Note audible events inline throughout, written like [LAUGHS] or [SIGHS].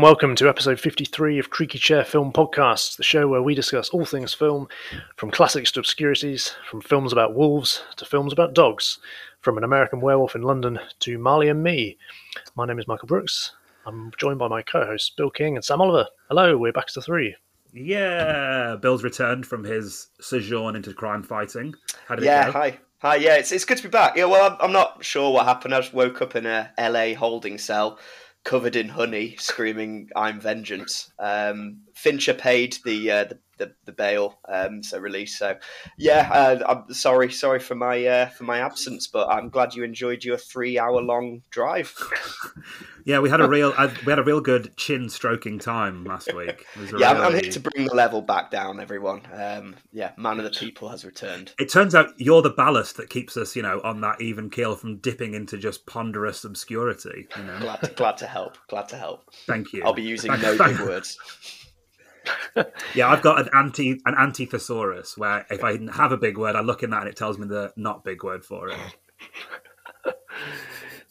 Hello and welcome to episode 53 of Creaky Chair Film Podcasts, the show where we discuss all things film, from classics to obscurities, from films about wolves to films about dogs, from an American werewolf in London to Marley and me. My name is Michael Brooks. I'm joined by my co hosts Bill King and Sam Oliver. Hello, we're back to three. Yeah, Bill's returned from his sojourn into crime fighting. How did yeah, it go? hi. Hi, yeah, it's, it's good to be back. Yeah, well, I'm, I'm not sure what happened. I just woke up in a LA holding cell covered in honey, screaming, I'm vengeance. Um, Fincher paid the, uh, the, the, the bail, um, so release. So, yeah, uh, I'm sorry, sorry for my uh, for my absence, but I'm glad you enjoyed your three hour long drive. [LAUGHS] Yeah, we had a real uh, we had a real good chin stroking time last week. Yeah, I'm, I'm here to bring the level back down, everyone. Um, yeah, man of the people has returned. It turns out you're the ballast that keeps us, you know, on that even keel from dipping into just ponderous obscurity. You know, Glad to, glad to help. Glad to help. thank you. I'll be using no big words. [LAUGHS] Yeah, I've got an anti an anti thesaurus where if I have a big word, I look in that and it tells me the not big word for it. [LAUGHS]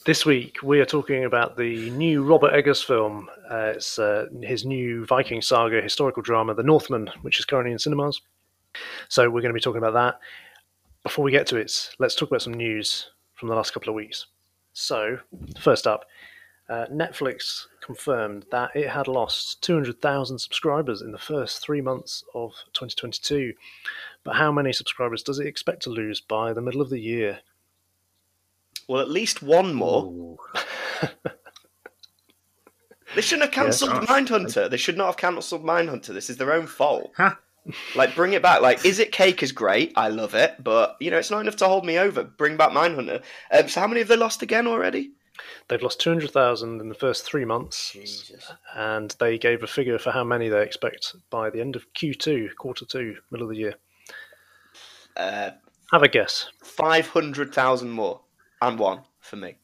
This week we are talking about the new Robert Eggers film. Uh, it's uh, his new Viking saga historical drama, The Northman, which is currently in cinemas. So we're going to be talking about that. Before we get to it, let's talk about some news from the last couple of weeks. So, first up, uh, Netflix confirmed that it had lost 200,000 subscribers in the first three months of 2022. But how many subscribers does it expect to lose by the middle of the year? Well, at least one more. They shouldn't have cancelled Yes. Mindhunter. They should not have cancelled Mindhunter. This is their own fault. Ha. Like, bring it back. Like, Is It Cake is great. I love it. But, you know, it's not enough to hold me over. Bring back Mindhunter. Um, so, how many have they lost again already? They've lost 200,000 in the first three months, Jesus. and they gave a figure for how many they expect by the end of Q2, quarter two, middle of the year. Uh, Have a guess. 500,000 more. And one for me.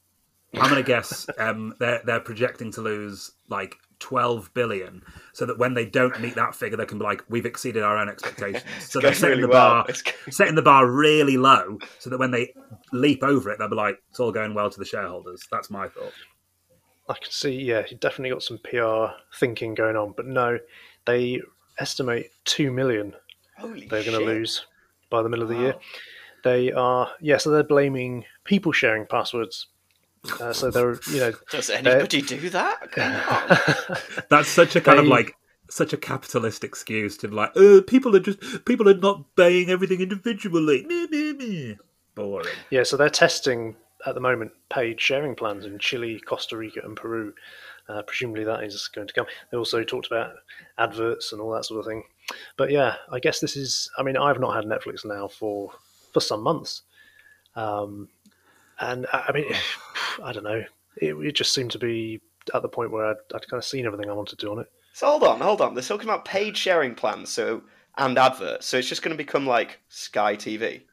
I'm gonna guess um, they're they're projecting to lose like 12 billion, so that when they don't meet that figure, they can be like, "We've exceeded our own expectations." [LAUGHS] So they're setting really the bar, It's going- setting the bar really low, so that when they leap over it, they'll be like, "It's all going well to the shareholders." That's my thought. I can see, yeah, you definitely got some PR thinking going on, but no, they estimate 2 million Holy they're going to lose by the middle of the year. They are, yeah, so they're blaming people sharing passwords. Uh, so they're, you know, [LAUGHS] Does anybody do that? [LAUGHS] That's such a kind of like such a capitalist excuse to be like, "Uh, people are just people are not buying everything individually." Meh, meh, meh. Boring. Yeah, so they're testing at the moment paid sharing plans in Chile, Costa Rica, and Peru. Uh, presumably that is going to come. They also talked about adverts and all that sort of thing. But yeah, I guess this is. I mean, I've not had Netflix now for for some months, um, and I, I mean, [SIGHS] I don't know. It, it just seemed to be at the point where I'd, I'd kind of seen everything I wanted to do on it. So hold on, hold on. They're talking about paid sharing plans, so and adverts. So it's just going to become like Sky TV.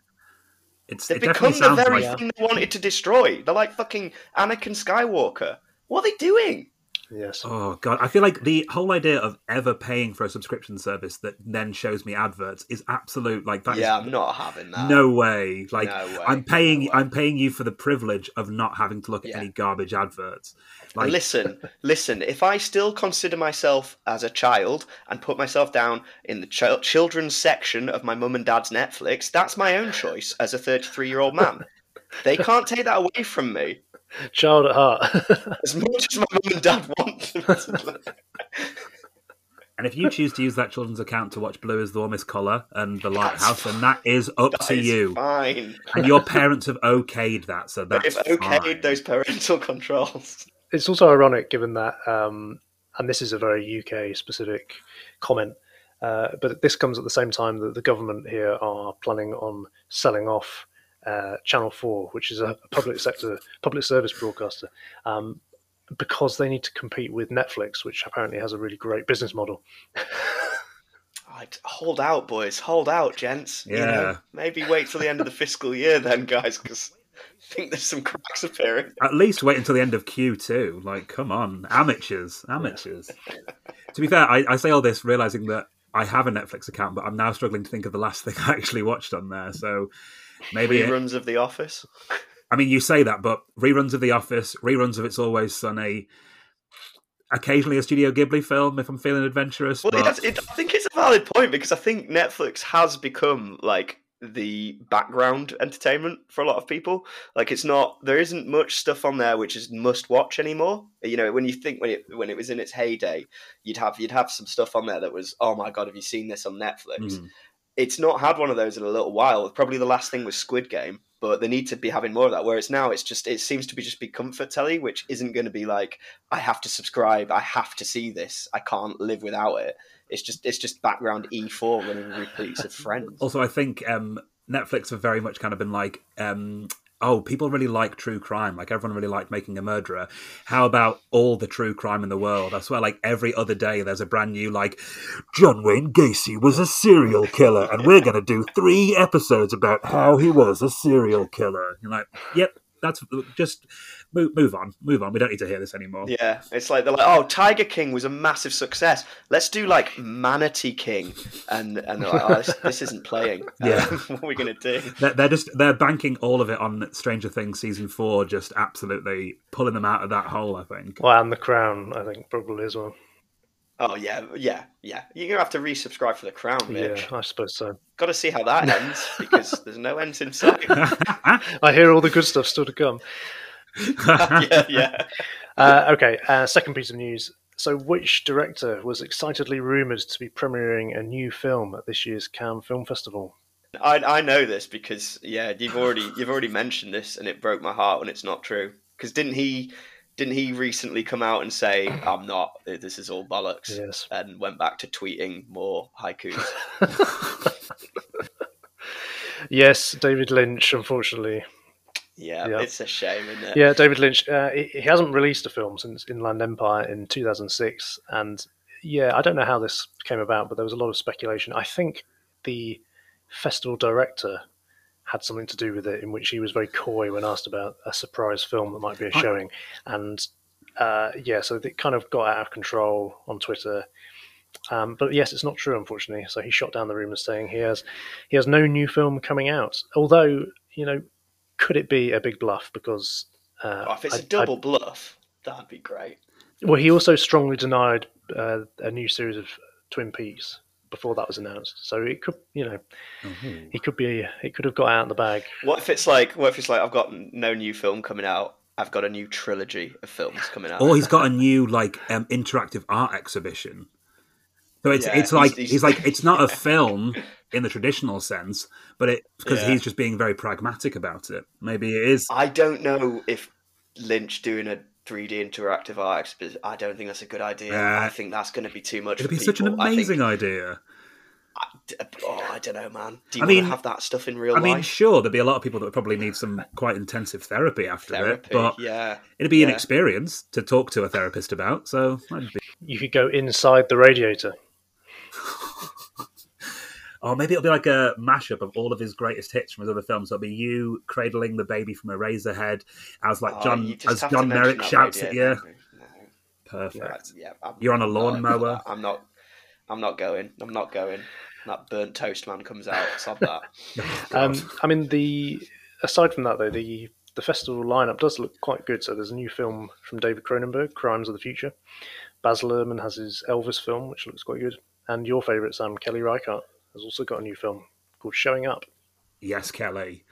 It's They've it become the very like thing they wanted to destroy. They're like fucking Anakin Skywalker. What are they doing? Yes. Oh god, I feel like the whole idea of ever paying for a subscription service that then shows me adverts is absolute like that. yeah, I'm not having that. no way. Like No way, I'm paying no. I'm paying you for the privilege of not having to look at Yeah. any garbage adverts. Like listen, [LAUGHS] listen. If I still consider myself as a child and put myself down in the ch- children's section of my mum and dad's Netflix, that's my own choice as a 33 year old man. They can't take that away from me. Child at heart. [LAUGHS] As much as my mum and dad want them to. [LAUGHS] and if you choose to use that children's account to watch Blue is the warmest colour and the Lighthouse, then that is up That to is you. Fine. And your parents have okayed that, so that's They've okayed fine. those parental [LAUGHS] controls. it's also ironic given that, um, and this is a very UK specific comment, uh, but this comes at the same time that the government here are planning on selling off uh, Channel 4, which is a public sector, public service broadcaster, um, because they need to compete with Netflix, which apparently has a really great business model. [LAUGHS] I'd hold out, boys. Hold out, gents. You Yeah. know, maybe wait till the end of the fiscal year, then, guys, because I think there's some cracks appearing. At least wait until the end of Q2. Like, come on, amateurs, amateurs. to be fair, I, I say all this realizing that I have a Netflix account, but I'm now struggling to think of the last thing I actually watched on there. So maybe, Reruns of The Office. I mean, you say that, but reruns of The Office, reruns of It's Always Sunny, occasionally a Studio Ghibli film if I'm feeling adventurous. Well, but... it, it, I think it's a valid point because I think Netflix has become like the background entertainment for a lot of people. Like it's not there isn't much stuff on there which is must watch anymore. You know, when you think when it when it was in its heyday, you'd have you'd have some stuff on there that was oh my god, have you seen this on Netflix? Mhm. It's not had one of those in a little while. Probably the last thing was Squid Game, but they need to be having more of that. Whereas now it's just it seems to be just be comfort telly, which isn't going to be like I have to subscribe, I have to see this, I can't live without it. It's just it's just background E4 running repeats of Friends. Also, I think um, Netflix have very much kind of been like, um, oh, people really like true crime. Like everyone really liked making a murderer. How about all the true crime in the world? I swear, like every other day, there's a brand new like John Wayne Gacy was a serial killer, and we're going to do three episodes about how he was a serial killer. You're like, yep, that's just move, move on, move on. We don't need to hear this anymore. Yeah, it's like they're like, oh, Tiger King was a massive success. Let's do like Manatee King, and and they're like, oh, this, this isn't playing. [LAUGHS] Yeah. Um, [LAUGHS] what are we gonna do? They're, they're just they're banking all of it on Stranger Things season four, just absolutely pulling them out of that hole. I think. Well, and The Crown, I think, probably as well. Oh yeah, yeah, yeah. You're gonna have to resubscribe for the Crown, Mitch. Yeah, I suppose so. Got to see how that [LAUGHS] ends because there's no end in sight. I hear all the good stuff still to come. [LAUGHS] yeah, yeah. Uh, okay, uh, second piece of news. So, which director was excitedly rumoured to be premiering a new film at this year's Cannes Film Festival? I I know this because yeah, you've already you've already mentioned this, and it broke my heart when it's not true. Because didn't he didn't he recently come out and say I'm not? This is all bollocks, Yes. and went back to tweeting more haikus. [LAUGHS] yes, David Lynch, unfortunately. Yeah, Yeah. it's a shame, isn't it? Yeah, David Lynch. Uh, he, he hasn't released a film since Inland Empire in 2006, and yeah, I don't know how this came about, but there was a lot of speculation. I think the festival director had something to do with it, in which he was very coy when asked about a surprise film that might be a I- showing, and uh, yeah, so it kind of got out of control on Twitter. Um, but yes, it's not true, unfortunately. So he shot down the rumours, saying he has he has no new film coming out. Although, you know, could it be a big bluff? Because uh, Oh, if it's I- a double bluff, that'd be great. Well, he also strongly denied uh, a new series of Twin Peaks before that was announced. So it could, you know, he could be it could have got out of the bag. What if it's like? What if it's like? I've got no new film coming out. I've got a new trilogy of films coming out. Or he's got a new like um, interactive art exhibition. So it's Yeah, it's he's- like he's- he's, like it's not a [LAUGHS] film in the traditional sense, but it because Yeah. he's just being very pragmatic about it. Maybe it is. I don't know if Lynch doing a 3D interactive art exhibition. I don't think that's a good idea. Yeah. I think that's going to be too much. It'd for be such an people. I think- amazing idea. oh, I don't know, man. Do you I want mean- to have that stuff in real life? I mean, sure, there'd be a lot of people that would probably need some quite intensive therapy after Therapy, it, but yeah. it'd be an experience to talk to a therapist about. So that'd be... You could go inside the radiator. [LAUGHS] Or maybe it'll be like a mashup of all of his greatest hits from his other films. It'll be you cradling the baby from Eraserhead as like Oh, John as John Merrick shouts at radio, you. you? No. Perfect. Yeah, I'm You're on a not going for lawnmower. that. [LAUGHS] I'm not. I'm not going. I'm not going. That burnt toast man comes out. Sod that. [LAUGHS] Um, I mean, the aside from that though, the the festival lineup does look quite good. So there's a new film from David Cronenberg, Crimes of the Future. Baz Luhrmann has his Elvis film, which looks quite good, and your favourite Sam Kelly Reichardt has also got a new film called Showing Up. Yes, Kelly.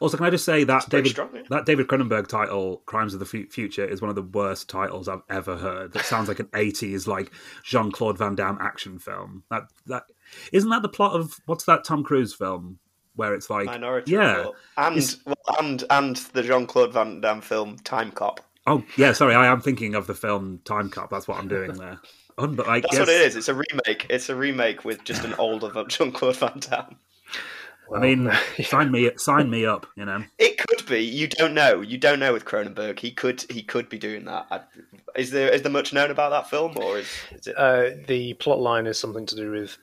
Also, can I just say that pretty David strong, yeah. that David Cronenberg title, "Crimes of the Fu- Future," is one of the worst titles I've ever heard. That sounds like an [LAUGHS] '80s like Jean Claude Van Damme action film. That that isn't that the plot of what's that Tom Cruise film where it's like Minority yeah. Report. and well, and and the Jean Claude Van Damme film Time Cop. Oh yeah, sorry, I am thinking of the film Time Cop. That's what I'm doing [LAUGHS] there. But I That's guess, what it is. It's a remake. It's a remake with just an older [LAUGHS] Jean Claude Van Damme. I mean, Well, [LAUGHS] sign me sign me up. You know, It could be. You don't know. You don't know with Cronenberg. He could. He could be doing that. I, is there is there much known about that film, or is, is it? Uh, the plot line is something to do with,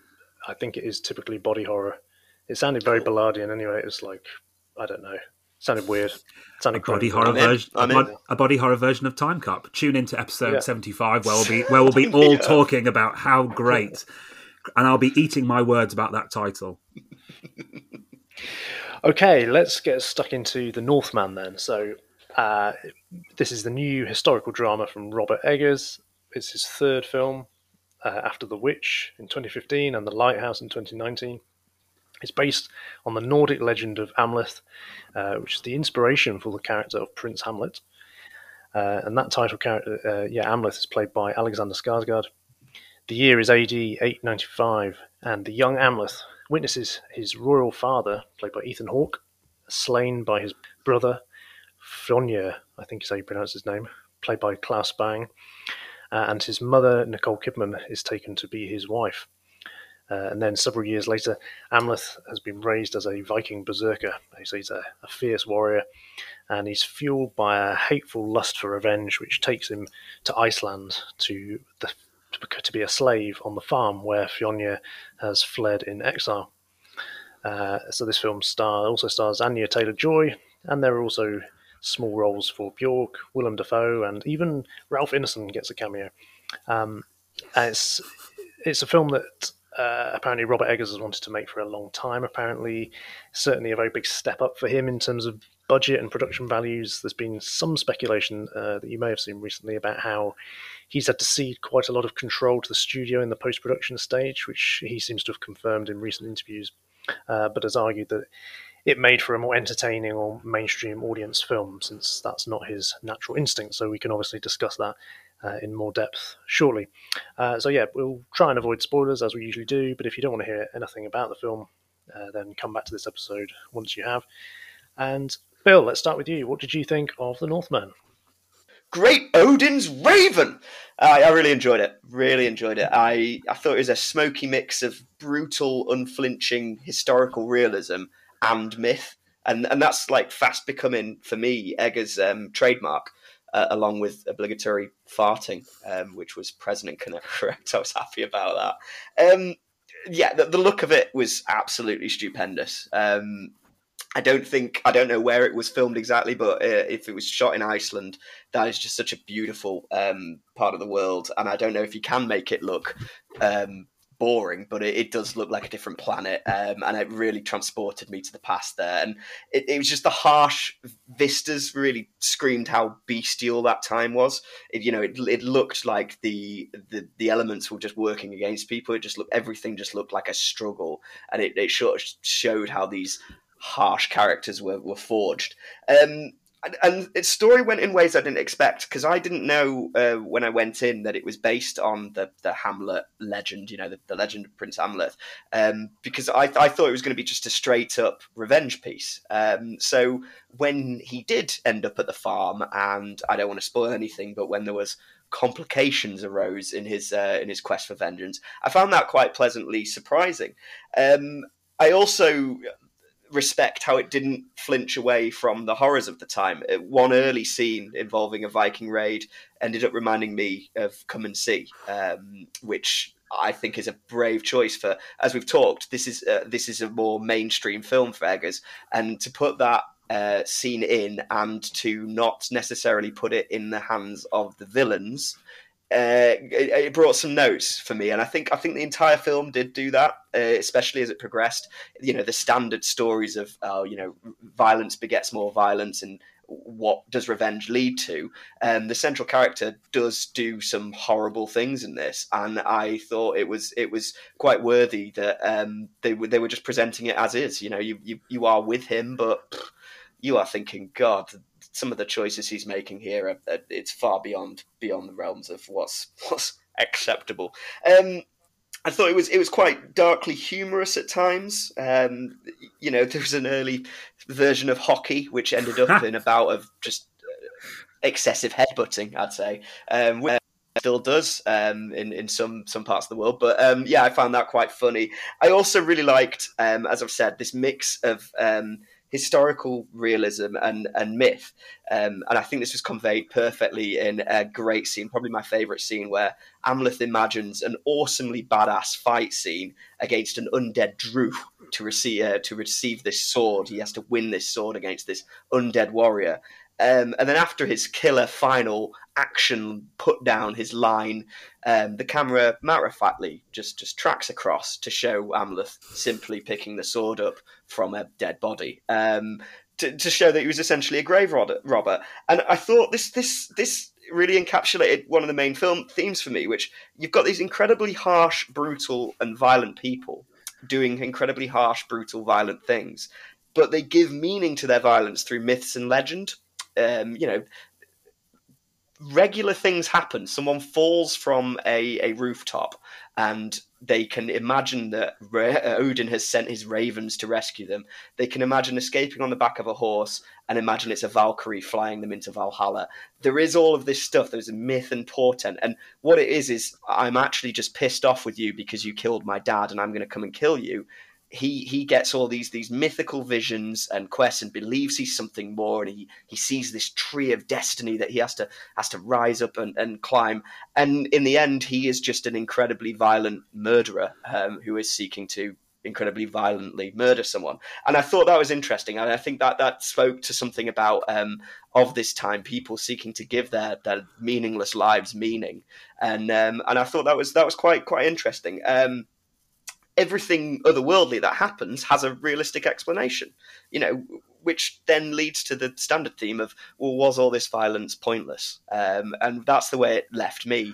I think it is typically body horror. It sounded very Ballardian anyway. It was like, I don't know, sounded weird. It sounded a body horror I'm version, a, I'm bod- in. a body horror version of Time Cop. Tune into episode Yeah. 75 where we'll be [LAUGHS] where we'll be all Yeah. talking about how great, and I'll be eating my words about that title. [LAUGHS] Okay, let's get stuck into The Northman then. So, uh, this is the new historical drama from Robert Eggers. It's his third film uh, after The Witch in 2015 and The Lighthouse in 2019. It's based on the Nordic legend of Amleth, uh, which is the inspiration for the character of Prince Hamlet. Uh, and that title character, uh, yeah, Amleth is played by Alexander Skarsgård. The year is AD 895, and the young Amleth witnesses his royal father, played by Ethan Hawke, slain by his brother, Fjölnir, I think is how you pronounce his name, played by Claes Bang, uh, and his mother, Nicole Kidman, is taken to be his wife. Uh, and then several years later, Amleth has been raised as a Viking berserker. So he's a, a, fierce warrior, and he's fueled by a hateful lust for revenge, which takes him to Iceland to the, to be a slave on the farm where Fjölnir has fled in exile. Uh, so this film star also stars Anya Taylor Joy, and there are also small roles for Bjork, Willem Dafoe, and even Ralph Ineson gets a cameo. Um, it's it's a film that uh, apparently Robert Eggers has wanted to make for a long time. Apparently, certainly a very big step up for him in terms of budget and production values. There's been some speculation uh, that you may have seen recently about how he's had to cede quite a lot of control to the studio in the post production stage, which he seems to have confirmed in recent interviews, uh, but has argued that it made for a more entertaining or mainstream audience film, since that's not his natural instinct. So we can obviously discuss that uh, in more depth shortly. Uh, so yeah, we'll try and avoid spoilers as we usually do. But if you don't want to hear anything about the film, uh, then come back to this episode once you have. And Bill, let's start with you. What did you think of The Northman? Great Odin's Raven. I really enjoyed it. Really enjoyed it. I, I thought it was a smoky mix of brutal, unflinching historical realism and myth, and and that's like fast becoming for me Eggers' um, trademark uh, along with obligatory farting, um, which was present and [LAUGHS] correct. I was happy about that. Um, yeah, the, the, look of it was absolutely stupendous. Um, I don't think I don't know where it was filmed exactly, but uh, if it was shot in Iceland, that is just such a beautiful um, part of the world, and I don't know if you can make it look um, boring, but it, it, does look like a different planet, um, and it really transported me to the past there. And it, it, was just the harsh vistas really screamed how bestial that time was. It, you know, it, it looked like the, the the elements were just working against people. It just looked everything just looked like a struggle, and it, it sort of showed how these harsh characters were, were forged. Um, and, and its story went in ways I didn't expect because I didn't know uh, when I went in that it was based on the the Hamlet legend, you know, the, the legend of Prince Hamlet. Um, because I, I thought it was going to be just a straight up revenge piece. Um, so when he did end up at the farm, and I don't want to spoil anything, but when there was complications arose in his uh, in his quest for vengeance, I found that quite pleasantly surprising. Um, I also respect how it didn't flinch away from the horrors of the time. One early scene involving a Viking raid ended up reminding me of Come and See, um, which I think is a brave choice for. As we've talked, this is uh, this is a more mainstream film for Eggers, and to put that uh, scene in and to not necessarily put it in the hands of the villains uh, it, it, brought some notes for me, and I think I think the entire film did do that, uh, especially as it progressed. You know, the standard stories of uh, you know violence begets more violence, and what does revenge lead to? Um, the central character does do some horrible things in this, and I thought it was it was quite worthy that um, they they were just presenting it as is. You know, you you, you are with him, but. Pff, you are thinking, God, some of the choices he's making here, are, are, it's far beyond beyond the realms of what's [LAUGHS] what's acceptable. Um, I thought it was it was quite darkly humorous at times. Um, you know, [LAUGHS] there was an early version of hockey which ended up [LAUGHS] in a bout of just uh, excessive headbutting. I'd say. Um, which still does um, in in some some parts of the world. But um, yeah, I found that quite funny. I also really liked, um, as I've said, this mix of um, historical realism and, and myth. Um, and I think this was conveyed perfectly in a great scene, probably my favourite scene, where Amleth imagines an awesomely badass fight scene against an undead draugr to receive, uh, to receive this sword. He has to win this sword against this undead warrior. Um, and then after his killer final action put down his line, um, the camera matter of factly just just tracks across to show Amleth simply picking the sword up from a dead body. Um, to, to, show that he was essentially a grave robber, and I thought this this this really encapsulated one of the main film themes for me, which you've got these incredibly harsh, brutal, and violent people doing incredibly harsh, brutal, violent things, but they give meaning to their violence through myths and legend. Um, you know, regular things happen. Someone falls from a, a rooftop and they can imagine that uh, Odin has sent his ravens to rescue them. They can imagine escaping on the back of a horse and imagine it's a Valkyrie flying them into Valhalla. There is all of this stuff. There's a myth and portent. And what it is, is I'm actually just pissed off with you because you killed my dad and I'm going to come and kill you he he gets all these these mythical visions and quests and believes he's something more and he he sees this tree of destiny that he has to has to rise up and, and climb. And in the end he is just an incredibly violent murderer um, who is seeking to incredibly violently murder someone. And i thought that was interesting and i think that that spoke to something about um, of this time people seeking to give their their meaningless lives meaning. And um, and i thought that was that was quite quite interesting. Um, everything otherworldly that happens has a realistic explanation, you know, which then leads to the standard theme of, well, was all this violence pointless? Um, and that's the way it left me.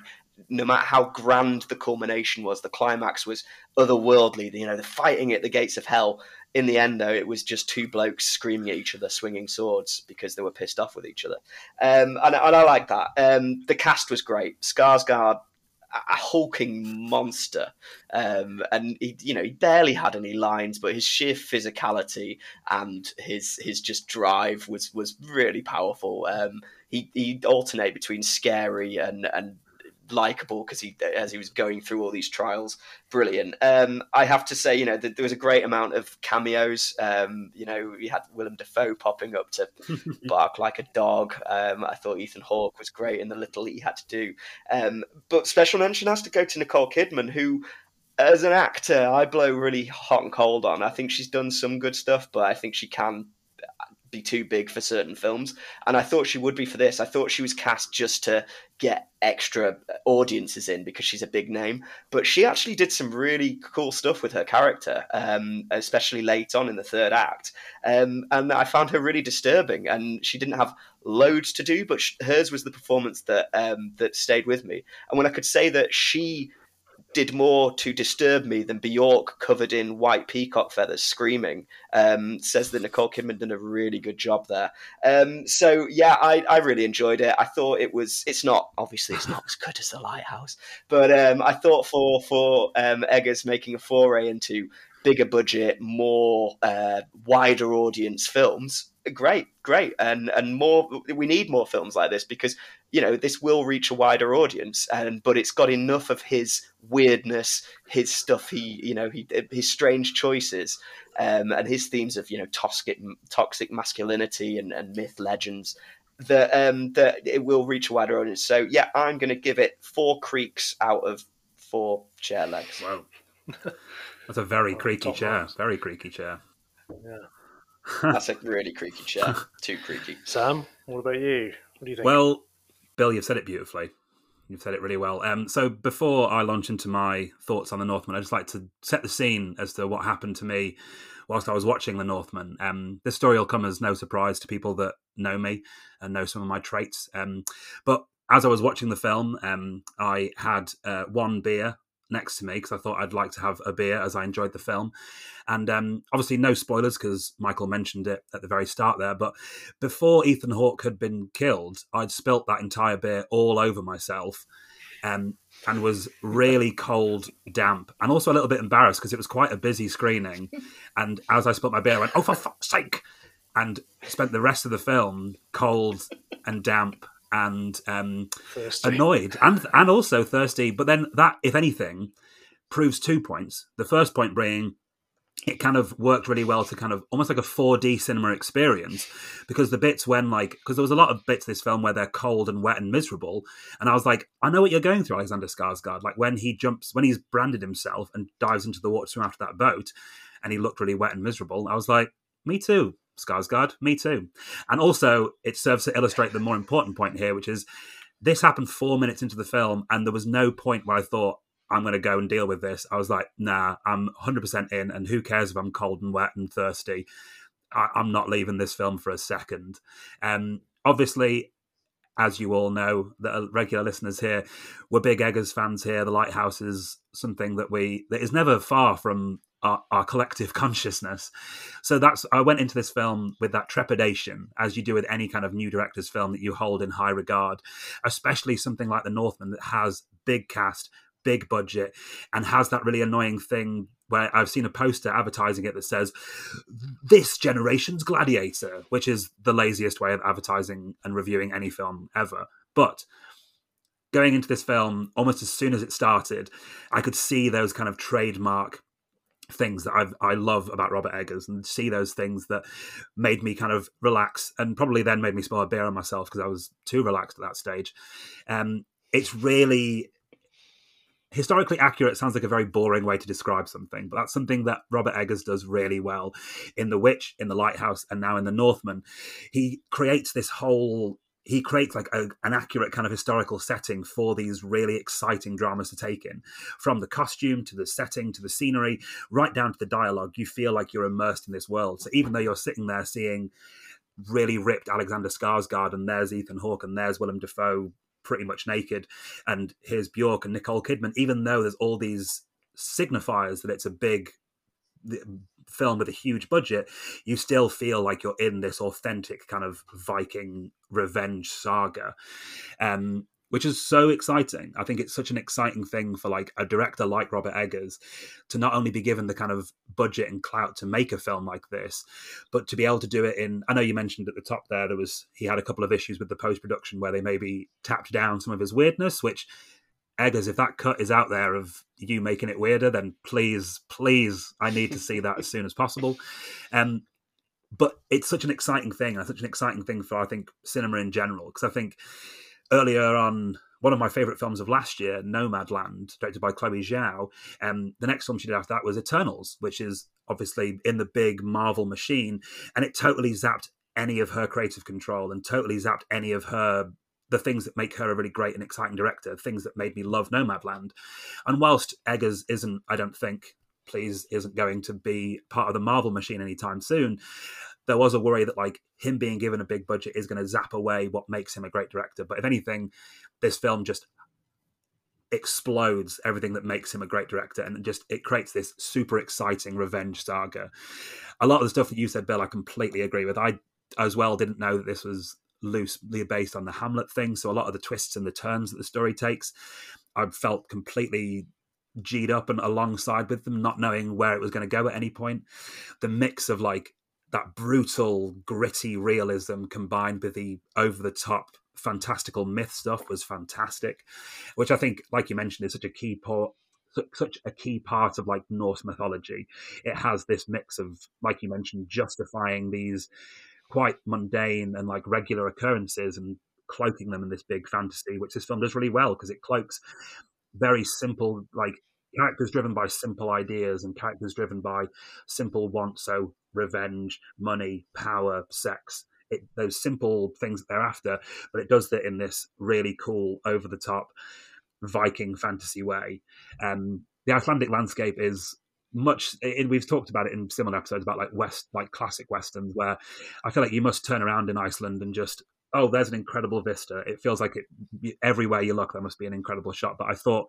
No matter how grand the culmination was, the climax was otherworldly. You know, the fighting at the gates of hell. In the end, though, it was just two blokes screaming at each other, swinging swords because they were pissed off with each other. Um, and, and, I like that. Um, the cast was great. Skarsgård a hulking monster, um, and he, you know, he barely had any lines, but his sheer physicality and his his just drive was was really powerful. Um, he he alternate between scary and and likable because he as he was going through all these trials. Brilliant. Um, i have to say you know there was a great amount of cameos. Um, you know we had willem dafoe popping up to [LAUGHS] bark like a dog. Um, i thought ethan hawke was great in the little he had to do. Um, but special mention has to go to nicole kidman who as an actor i blow really hot and cold on. I think she's done some good stuff but i think she can be too big for certain films. And I thought she would be for this. I thought she was cast just to get extra audiences in because she's a big name. But she actually did some really cool stuff with her character, um, especially late on in the third act. Um, and I found her really disturbing. And she didn't have loads to do, but hers was the performance that um, that stayed with me. And when I could say that she did more to disturb me than Bjork covered in white peacock feathers screaming. Um, says that Nicole Kidman did a really good job there. Um, so yeah, I, I really enjoyed it. I thought it was. It's not obviously it's not as good as The Lighthouse, but um, I thought for for um, Eggers making a foray into bigger budget, more uh, wider audience films, great, great, and and more. We need more films like this because you know this will reach a wider audience, and but it's got enough of his weirdness, his stuff. He you know he his strange choices, um, and his themes of you know toxic toxic masculinity and, and myth legends. That um that it will reach a wider audience. So yeah, I'm going to give it four creaks out of four chair legs. Wow. [LAUGHS] That's a very oh, creaky chair. Very creaky chair. Yeah. That's a really creaky chair. [LAUGHS] Too creaky. Sam, what about you? What do you think? Well, Bill, you've said it beautifully. You've said it really well. Um, so before I launch into my thoughts on the Northman, I'd just like to set the scene as to what happened to me whilst I was watching the Northman. Um, this story will come as no surprise to people that know me and know some of my traits. Um, but as I was watching the film, um, I had uh, one beer next to me because I thought I'd like to have a beer as I enjoyed the film. And um, obviously, no spoilers because Michael mentioned it at the very start there. But before Ethan Hawke had been killed, I'd spilt that entire beer all over myself. Um, and was really cold, damp, and also a little bit embarrassed because it was quite a busy screening. [LAUGHS] And as I spilt my beer, I went, "Oh, for fuck's sake!" and spent the rest of the film cold and damp and um, annoyed and and also thirsty. But then that, if anything, proves two points. The first point being it kind of worked really well to kind of almost like a 4D cinema experience because the bits when like because there was a lot of bits this film where they're cold and wet and miserable and I was like I know what you're going through Alexander Skarsgård like when he jumps when he's branded himself and dives into the water after that boat and he looked really wet and miserable I was like me too Skarsgård, me too. And also, it serves to illustrate the more important point here, which is this happened four minutes into the film, and there was no point where I thought, I'm going to go and deal with this. I was like, nah, I'm 100% in, and who cares if I'm cold and wet and thirsty? I, am not leaving this film for a second. Um, obviously, as you all know, the regular listeners here, we're big Eggers fans here. The Lighthouse is something that we that is never far from our, our, collective consciousness. So that's I went into this film with that trepidation, as you do with any kind of new director's film that you hold in high regard, especially something like The Northman that has big cast, big budget, and has that really annoying thing where I've seen a poster advertising it that says this generation's Gladiator, which is the laziest way of advertising and reviewing any film ever. But going into this film, almost as soon as it started, I could see those kind of trademark things that I've, I love about Robert Eggers and see those things that made me kind of relax and probably then made me spill a beer on myself because I was too relaxed at that stage. Um, it's really historically accurate sounds like a very boring way to describe something, but that's something that Robert Eggers does really well in The Witch, in The Lighthouse, and now in The Northman. He creates this whole he creates like a, an accurate kind of historical setting for these really exciting dramas to take in. From the costume to the setting to the scenery right down to the dialogue you feel like you're immersed in this world. So even though you're sitting there seeing really ripped alexander skarsgård and there's ethan hawke and there's willem dafoe pretty much naked and here's bjork and nicole kidman even though there's all these signifiers that it's a big film with a huge budget, you still feel like you're in this authentic kind of Viking revenge saga. Um, which is so exciting. I think it's such an exciting thing for like a director like Robert Eggers to not only be given the kind of budget and clout to make a film like this, but to be able to do it in. I know you mentioned at the top there there was he had a couple of issues with the post production where they maybe tapped down some of his weirdness, which Eggers, if that cut is out there of you making it weirder, then please, please, I need to see that as soon as possible. Um, but it's such an exciting thing, and such an exciting thing for I think cinema in general. Because I think earlier on, one of my favorite films of last year, Nomadland, directed by Chloe Zhao, um, the next film she did after that was Eternals, which is obviously in the big Marvel machine, and it totally zapped any of her creative control and totally zapped any of her the things that make her a really great and exciting director, things that made me love Nomadland. And whilst Eggers isn't, I don't think, please, isn't going to be part of the Marvel machine anytime soon, there was a worry that like him being given a big budget is going to zap away what makes him a great director. But if anything, this film just explodes everything that makes him a great director and just it creates this super exciting revenge saga. A lot of the stuff that you said, Bill, I completely agree with. I as well didn't know that this was loosely based on the Hamlet thing. So a lot of the twists and the turns that the story takes, I felt completely G'd up and alongside with them, not knowing where it was going to go at any point. The mix of like that brutal, gritty realism combined with the over the top fantastical myth stuff was fantastic, which I think, like you mentioned, is such a key part such a key part of like Norse mythology. It has this mix of, like you mentioned, justifying these quite mundane and like regular occurrences and cloaking them in this big fantasy, which this film does really well because it cloaks very simple, like characters driven by simple ideas and characters driven by simple wants. So revenge, money, power, sex. It, those simple things that they're after, but it does that in this really cool, over the top Viking fantasy way. Um, the Icelandic landscape is much we've talked about it in similar episodes about like west like classic westerns where i feel like you must turn around in iceland and just oh there's an incredible vista. It feels like it everywhere you look there must be an incredible shot. But i thought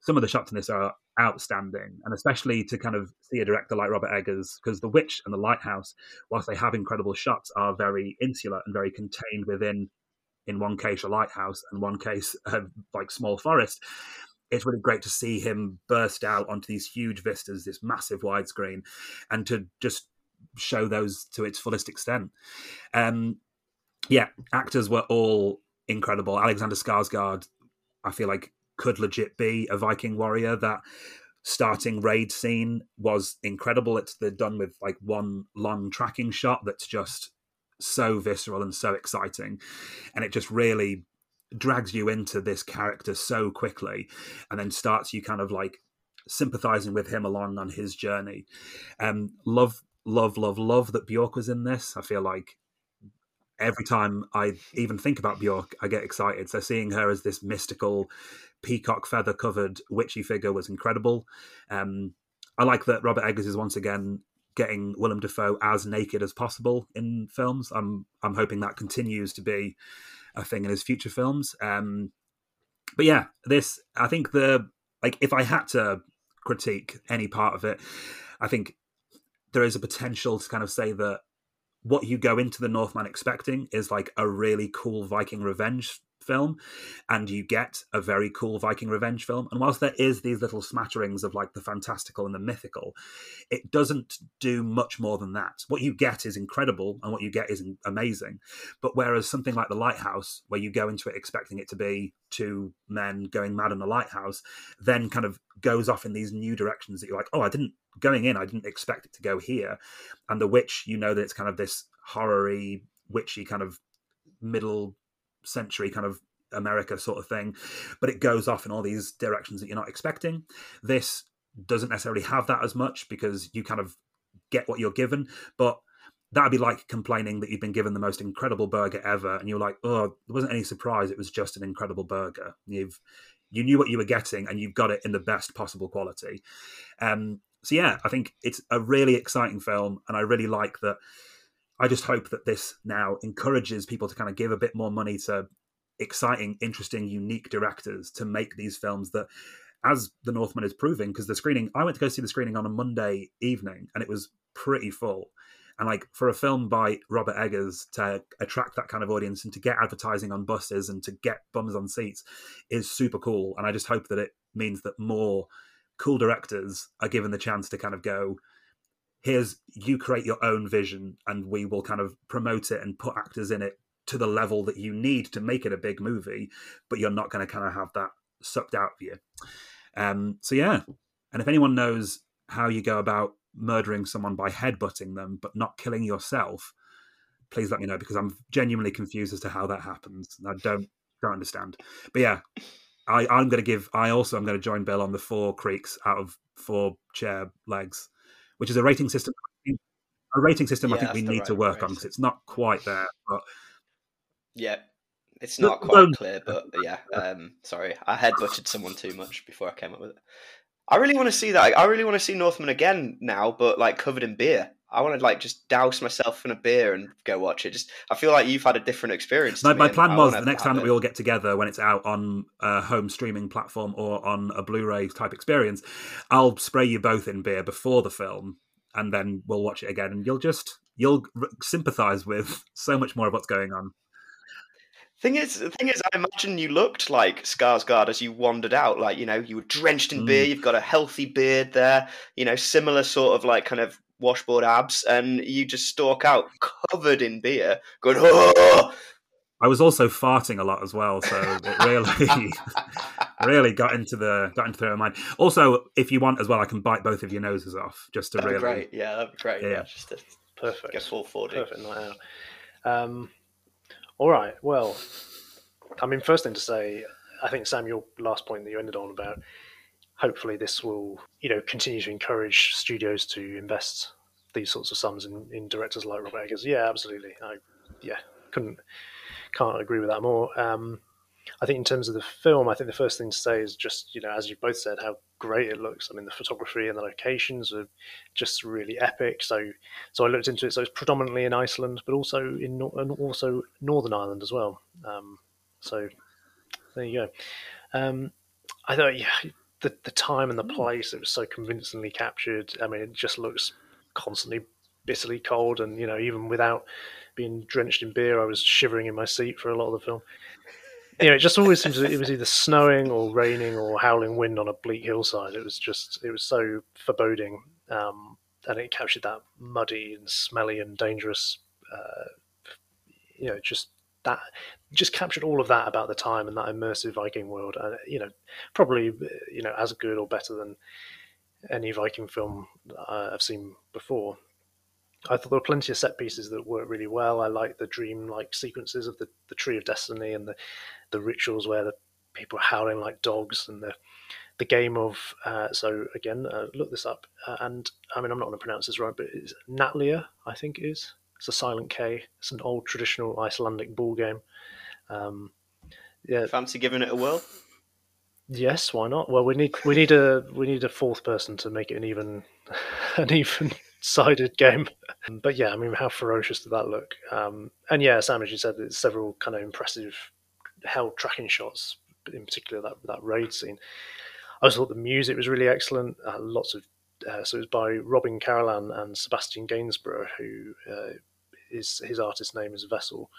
some of the shots in this are outstanding and especially to kind of see a director like robert eggers because the witch and the lighthouse whilst they have incredible shots are very insular and very contained within in one case a lighthouse and one case [LAUGHS] like small forest it's really great to see him burst out onto these huge vistas, this massive widescreen, and to just show those to its fullest extent. Um, yeah, actors were all incredible. Alexander Skarsgård, I feel like, could legit be a Viking warrior. That starting raid scene was incredible. It's the done with like one long tracking shot that's just so visceral and so exciting, and it just really drags you into this character so quickly and then starts you kind of like sympathizing with him along on his journey. Um, love, love, love, love that Bjork was in this. I feel like every time I even think about Bjork, I get excited. So seeing her as this mystical, peacock feather covered witchy figure was incredible. Um, I like that Robert Eggers is once again getting Willem Dafoe as naked as possible in films. I'm I'm hoping that continues to be a thing in his future films. Um, but yeah, this I think the like if I had to critique any part of it, I think there is a potential to kind of say that what you go into the Northman expecting is like a really cool Viking revenge film and you get a very cool Viking revenge film. And whilst there is these little smatterings of like the fantastical and the mythical, it doesn't do much more than that. What you get is incredible and what you get is amazing. But whereas something like The Lighthouse, where you go into it expecting it to be two men going mad in a lighthouse, then kind of goes off in these new directions that you're like, oh, I didn't going in, I didn't expect it to go here. And The Witch, you know that it's kind of this horror witchy kind of middle century kind of America sort of thing, but it goes off in all these directions that you're not expecting. This doesn't necessarily have that as much because you kind of get what you're given, but that'd be like complaining that you've been given the most incredible burger ever and you're like, oh, there wasn't any surprise, it was just an incredible burger. You've you knew what you were getting and you've got it in the best possible quality. Um, so yeah, I think it's a really exciting film, and I really like that I just hope that this now encourages people to kind of give a bit more money to exciting, interesting, unique directors to make these films that, as The Northman is proving, because the screening, I went to go see the screening on a Monday evening and it was pretty full. And like for a film by Robert Eggers to attract that kind of audience and to get advertising on buses and to get bums on seats is super cool. And I just hope that it means that more cool directors are given the chance to kind of go, here's you create your own vision and we will kind of promote it and put actors in it to the level that you need to make it a big movie but you're not going to kind of have that sucked out of you. Um, so yeah and if anyone knows how you go about murdering someone by headbutting them but not killing yourself please let me know because i'm genuinely confused as to how that happens i don't don't understand. But yeah I, i'm going to give i also am going to join bill on the four creaks out of four chair legs which is a rating system. A rating system yeah, I think we need right to work on because it's not quite there. But yeah, it's not quite clear. But yeah, um, sorry, I head butchered someone too much before I came up with it. I really want to see that. I really want to see Northman again now, but like covered in beer. I want to like just douse myself in a beer and go watch it. Just I feel like you've had a different experience. My, my plan was the next time that we all get together when it's out on a home streaming platform or on a Blu-ray type experience, I'll spray you both in beer before the film, and then we'll watch it again, and you'll just you'll sympathise with [LAUGHS] so much more of what's going on. Thing is, the thing is, I imagine you looked like Skarsgård as you wandered out. Like you know, you were drenched in mm. beer. You've got a healthy beard there. You know, similar sort of like kind of washboard abs, and you just stalk out covered in beer, going, oh! I was also farting a lot as well, so it [LAUGHS] really, really got into the got into the mind. Also, if you want as well, I can bite both of your noses off just to that'd really. Great, yeah, that'd be great. Yeah, yeah just to perfect. Get full forty. Perfect night out. Um, all right. Well, I mean, first thing to say, I think Sam, your last point that you ended on about hopefully this will you know continue to encourage studios to invest these sorts of sums in, in directors like Robert Eggers. Yeah, absolutely. I yeah couldn't can't agree with that more. Um, I think in terms of the film, I think the first thing to say is just you know as you both said how great it looks. I mean the photography and the locations are just really epic. So so I looked into it. So it's predominantly in Iceland, but also in and also Northern Ireland as well. Um, so there you go. Um, I thought yeah the the time and the hmm. place it was so convincingly captured. I mean, it just looks constantly bitterly cold, and you know, even without being drenched in beer, I was shivering in my seat for a lot of the film. You know, it just always seems it was either snowing or raining or howling wind on a bleak hillside. It was just it was so foreboding, um, and it captured that muddy and smelly and dangerous. Uh, you know, just that just captured all of that about the time and that immersive Viking world. And you know, probably you know as good or better than any Viking film I've seen before. I thought there were plenty of set pieces that worked really well. I like the dream-like sequences of the, the Tree of Destiny and the the rituals where the people are howling like dogs and the the game of uh, so again uh, look this up uh, and I mean I'm not going to pronounce this right but it's Natlia I think it is it's a silent K. It's an old traditional Icelandic ball game. Um, yeah. Fancy giving it a whirl? Yes, why not? Well, we need we need a we need a fourth person to make it an even [LAUGHS] an even sided game. But yeah, I mean, how ferocious did that look? Um, and yeah, Sam, as you said, there's several kind of impressive held tracking shots, in particular that that raid scene. I also thought the music was really excellent. Uh, lots of uh, so it was by Robin Carolan and Sebastian Gainsborough, who uh, is his artist name is Vessel.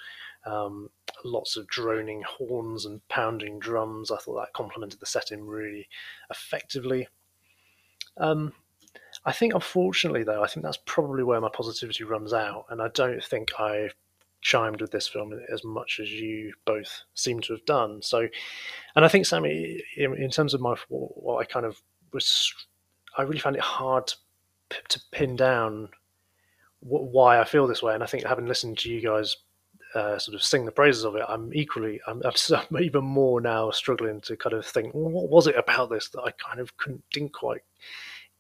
Um, lots of droning horns and pounding drums. I thought that complemented the setting really effectively. Um, I think, unfortunately, though, I think that's probably where my positivity runs out, and I don't think I chimed with this film as much as you both seem to have done. So, and I think Sammy, in, in terms of my what I kind of was, I really found it hard to, to pin down why I feel this way, and I think having listened to you guys uh, sort of sing the praises of it, I'm equally, I'm, [LAUGHS] I'm, even more now struggling to kind of think, well, what was it about this that I kind of couldn't, didn't quite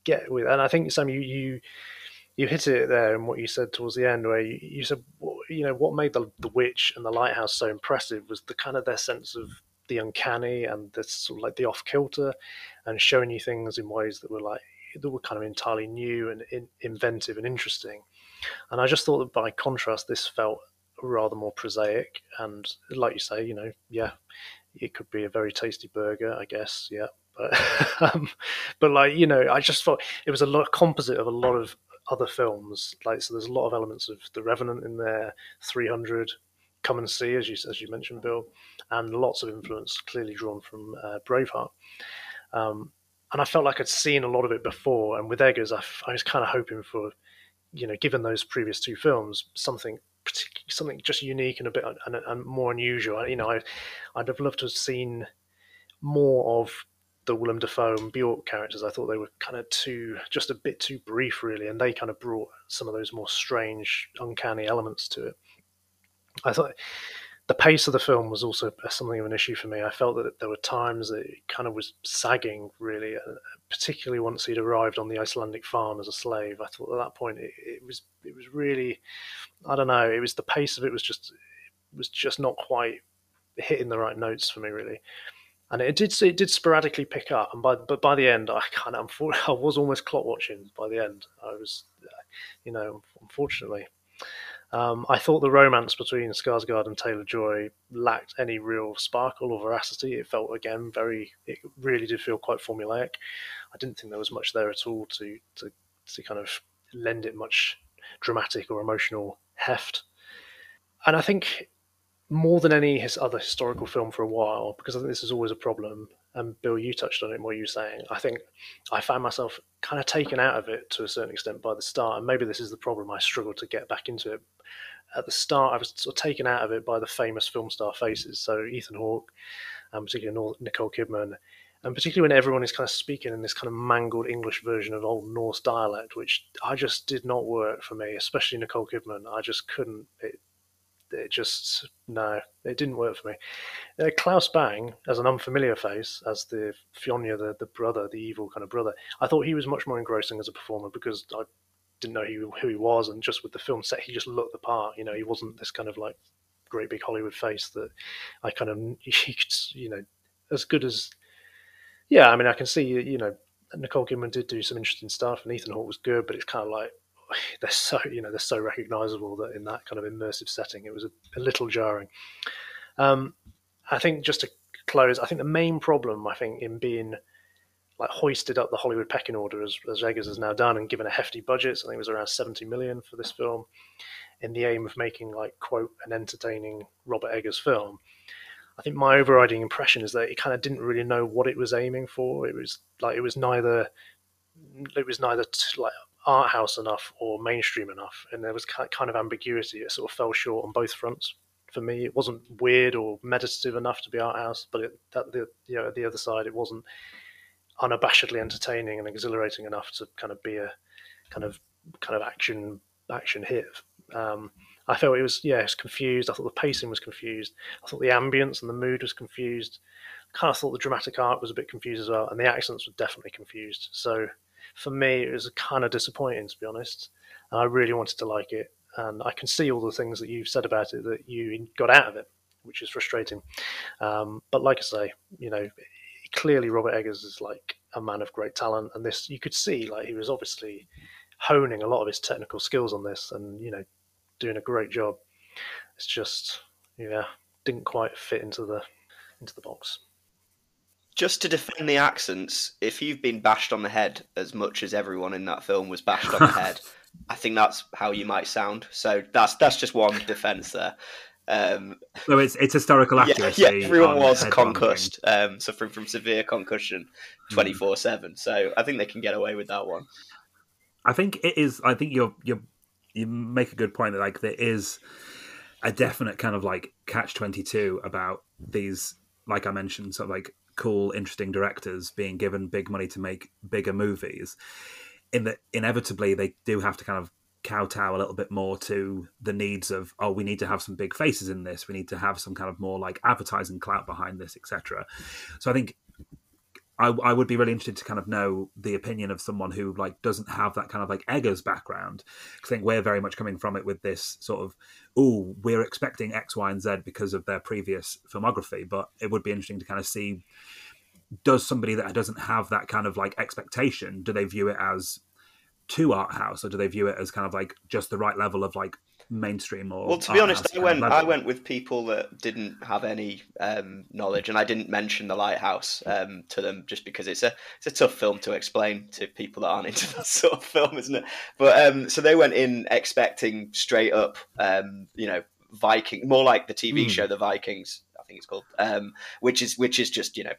get with? And I think Sam, you you you hit it there in what you said towards the end, where you, you said, you know, what made the the witch and the lighthouse so impressive was the kind of their sense of the uncanny and this sort of like the off kilter, and showing you things in ways that were like that were kind of entirely new and in, inventive and interesting. And I just thought that by contrast, this felt rather more prosaic. And like you say, you know, yeah, it could be a very tasty burger, I guess. Yeah. But, [LAUGHS] um, but like, you know, I just thought it was a lot composite of a lot of other films. Like, so there's a lot of elements of The Revenant in there, 300, Come and See, as you, as you mentioned, Bill, and lots of influence clearly drawn from uh, Braveheart. Um, and I felt like I'd seen a lot of it before. And with Eggers, I, I was kind of hoping for, you know, given those previous two films, something something just unique and a bit and, and more unusual. You know, I, I'd have loved to have seen more of the Willem Dafoe and Björk characters. I thought they were kind of too, just a bit too brief, really, and they kind of brought some of those more strange, uncanny elements to it. I thought the pace of the film was also something of an issue for me. I felt that there were times that it kind of was sagging, really, uh, particularly once he'd arrived on the Icelandic farm as a slave. I thought at that point it, it was it was really, I don't know, it was the pace of it was just it was just not quite hitting the right notes for me, really. And it did it did sporadically pick up, and by but by the end, I kind of [LAUGHS] I was almost clock watching. By the end, I was, you know, unfortunately. Um, I thought the romance between Skarsgård and Taylor Joy lacked any real sparkle or veracity. It felt again very. It really did feel quite formulaic. I didn't think there was much there at all to to to kind of lend it much dramatic or emotional heft. And I think more than any his other historical film for a while, because I think this is always a problem. And Bill, you touched on it what you saying. I think I found myself kind of taken out of it to a certain extent by the start, and maybe this is the problem. I struggled to get back into it. At the start, I was sort of taken out of it by the famous film star faces, so Ethan Hawke, and particularly Nicole Kidman, and particularly when everyone is kind of speaking in this kind of mangled English version of Old Norse dialect, which I just did not work for me, especially Nicole Kidman. I just couldn't. It, it just no, it didn't work for me. Uh, Claes Bang as an unfamiliar face, as the Fjölnir, the the brother, the evil kind of brother. I thought he was much more engrossing as a performer because I didn't know who, who he was, and just with the film set, he just looked the part. You know, he wasn't this kind of like great big Hollywood face that I kind of [LAUGHS] he could, you know, as good as. Yeah, I mean, I can see you know Nicole Kidman did do some interesting stuff, and Ethan Hawke was good, but it's kind of like [SIGHS] they're so you know they're so recognizable that in that kind of immersive setting it was a, a little jarring um, i think just to close i think the main problem i think in being like hoisted up the hollywood pecking order as, as eggers has now done and given a hefty budget so i think it was around 70 million for this film in the aim of making like quote an entertaining robert eggers film I think my overriding impression is that it kind of didn't really know what it was aiming for. It was like it was neither it was neither t- like art house enough or mainstream enough, and there was kind of ambiguity. It sort of fell short on both fronts. For me, it wasn't weird or meditative enough to be art house, but it, that the you know the other side, it wasn't unabashedly entertaining and exhilarating enough to kind of be a kind of kind of action action hit. Um, I felt it was yeah, confused. I thought the pacing was confused. I thought the ambience and the mood was confused. I kind of thought the dramatic art was a bit confused as well, and the accents were definitely confused. So for me, it was kind of disappointing to be honest. And I really wanted to like it, and I can see all the things that you've said about it that you got out of it, which is frustrating. Um, but like I say, you know, clearly Robert Eggers is like a man of great talent, and this you could see like he was obviously honing a lot of his technical skills on this, and you know, doing a great job. It's just yeah, didn't quite fit into the into the box. Just to defend the accents, if you've been bashed on the head as much as everyone in that film was bashed on the [LAUGHS] head, I think that's how you might sound. So that's that's just one defense there. Um, so it's it's historical accuracy. Yeah, yeah everyone was concussed, um, suffering from severe concussion, hmm. twenty four seven. So I think they can get away with that one. I think it is. I think you're you you make a good point that like there is a definite kind of like catch twenty two about these, like I mentioned, sort of like cool, interesting directors being given big money to make bigger movies, in that inevitably they do have to kind of kowtow a little bit more to the needs of oh we need to have some big faces in this. We need to have some kind of more like advertising clout behind this etc so i think I, I would be really interested to kind of know the opinion of someone who like doesn't have that kind of like Eggers background. I think we're very much coming from it with this sort of, oh, we're expecting X, Y, and Z because of their previous filmography. But it would be interesting to kind of see does somebody that doesn't have that kind of like expectation, do they view it as too art house or do they view it as kind of like just the right level of like mainstream or well to be honest i went i went with people that didn't have any um, knowledge and i didn't mention the lighthouse um, to them just because it's a it's a tough film to explain to people that aren't [LAUGHS] into that sort of film isn't it but um, so they went in expecting straight up um, you know viking more like the tv mm. show the vikings I think it's called, um, which is which is just you know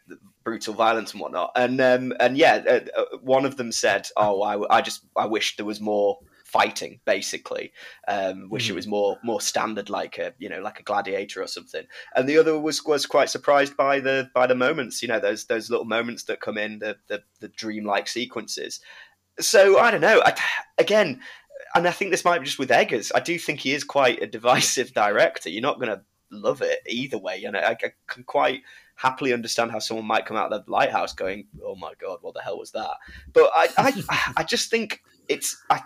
brutal violence and whatnot. And um, and yeah, uh, uh, one of them said, "Oh, I, I just I wish there was more fighting basically um, wish mm. it hmm. was more more standard like a you know like a gladiator or something and the other was was quite surprised by the by the moments you know those those little moments that come in the the, the dreamlike sequences so i don't know I, again and i think this might be just with eggers i do think he is quite a [LAUGHS] divisive director you're not going to love it either way and I, I can quite happily understand how someone might come out of the lighthouse going, "Oh my god, what the hell was that?" But I, I, [LAUGHS] I just think it's I,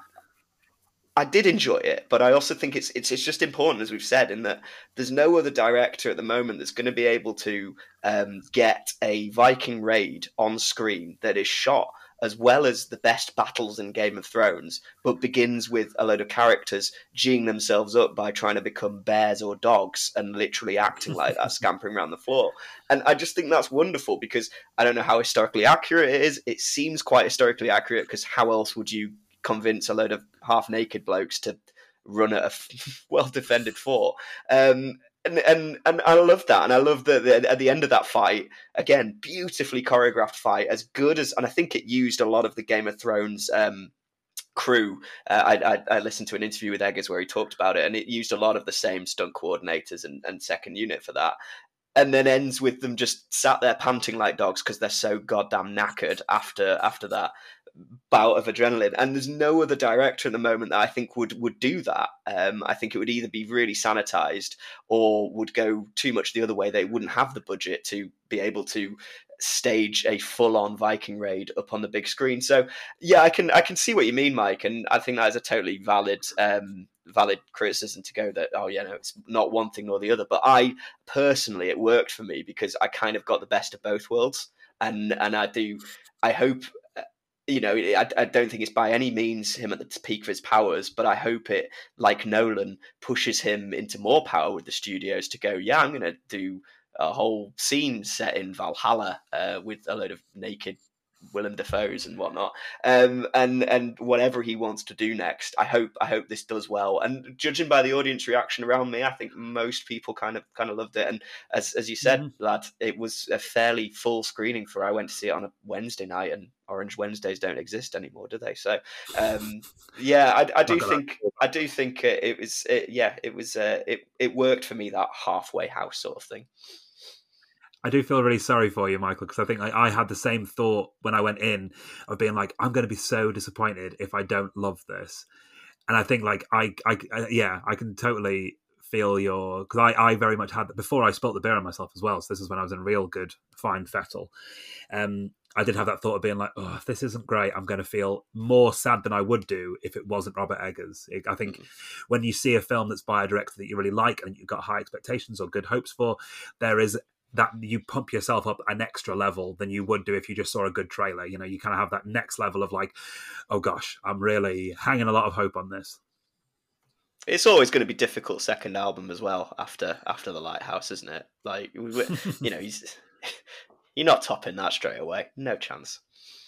I did enjoy it, but I also think it's it's it's just important, as we've said, in that there's no other director at the moment that's going to be able to um, get a Viking raid on screen that is shot as well as the best battles in Game of Thrones, but begins with a load of characters geeing themselves up by trying to become bears or dogs and literally acting like that, [LAUGHS] scampering around the floor. And I just think that's wonderful because I don't know how historically accurate it is. It seems quite historically accurate because how else would you convince a load of half naked blokes to run at a [LAUGHS] well defended fort. Um, and, and and I love that, and I love that at the end of that fight, again, beautifully choreographed fight, as good as, and I think it used a lot of the Game of Thrones um, crew. Uh, I, I, I, listened to an interview with Eggers where he talked about it, and it used a lot of the same stunt coordinators and, and second unit for that. And then ends with them just sat there panting like dogs because they're so goddamn knackered after after that bout of adrenaline. And there's no other director at the moment that I think would would do that. Um, I think it would either be really sanitized or would go too much the other way. They wouldn't have the budget to be able to stage a full-on Viking raid up on the big screen. So yeah, I can I can see what you mean, Mike, and I think that is a totally valid um, valid criticism to go that oh yeah no it's not one thing nor the other. But I personally it worked for me because I kind of got the best of both worlds, and and I do I hope you know, I, I, don't think it's by any means him at the peak of his powers, but I hope it, like Nolan, pushes him into more power with the studios to go, yeah, I'm going to do a whole scene set in Valhalla uh, with a load of naked Willem Dafoe's and whatnot, um, and and whatever he wants to do next. I hope I hope this does well. And judging by the audience reaction around me, I think most people kind of kind of loved it. And as as you said, mm-hmm. lad, it was a fairly full screening for. I went to see it on a Wednesday night, and Orange Wednesdays don't exist anymore, do they? So, um, yeah, I, I do think I do think it was it, yeah, it was uh, it it worked for me that halfway house sort of thing. I do feel really sorry for you, Michael, because I think I, I, had the same thought when I went in of being like, I'm going to be so disappointed if I don't love this. And I think, like, I, I, I yeah, I can totally feel your because I, I very much had that before I spilt the beer on myself as well. So this is when I was in real good fine fettle. Um, I did have that thought of being like, oh, if this isn't great, I'm going to feel more sad than I would do if it wasn't Robert Eggers. I think mm-hmm. when you see a film that's by a director that you really like and you've got high expectations or good hopes for, there is that you pump yourself up an extra level than you would do if you just saw a good trailer. You know, you kind of have that next level of like, oh gosh, I'm really hanging a lot of hope on this. It's always going to be difficult second album as well after after the Lighthouse, isn't it? Like [LAUGHS] you know, he's [LAUGHS] you're not topping that straight away. No chance.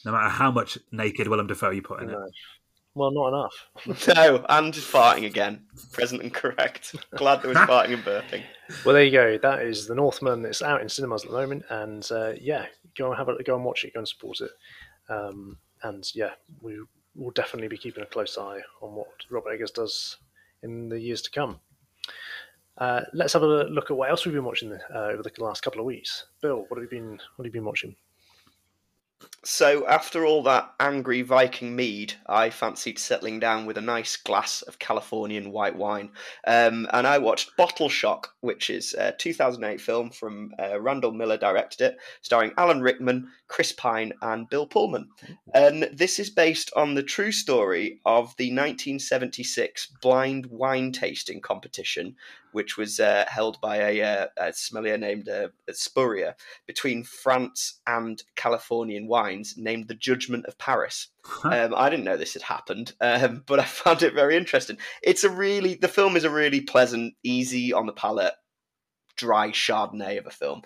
No matter how much naked Willem Dafoe you put in no. it. Well, not enough. [LAUGHS] [LAUGHS] no, and just farting again. Present and correct. [LAUGHS] Glad there was farting and burping. Well, there you go. That is The Northman. It's out in cinemas at the moment, and uh, yeah, go and have a go and watch it. Go and support it. Um, and yeah, we will definitely be keeping a close eye on what Robert Eggers does in the years to come. Uh, let's have a look at what else we've been watching uh, over the last couple of weeks. Bill, what have you been what have you been watching? So, after all that angry Viking mead, I fancied settling down with a nice glass of Californian white wine. Um, and I watched Bottle Shock, which is a 2008 film from uh, Randall Miller, directed it, starring Alan Rickman, Chris Pine, and Bill Pullman. And this is based on the true story of the 1976 blind wine tasting competition which was uh, held by a, uh, a sommelier named uh, Spurrier between France and Californian wines, named the Judgment of Paris. Um, I didn't know this had happened, um, [LAUGHS] but I found it very interesting. It's a really the film is a really pleasant, easy on the palate, dry Chardonnay of a film.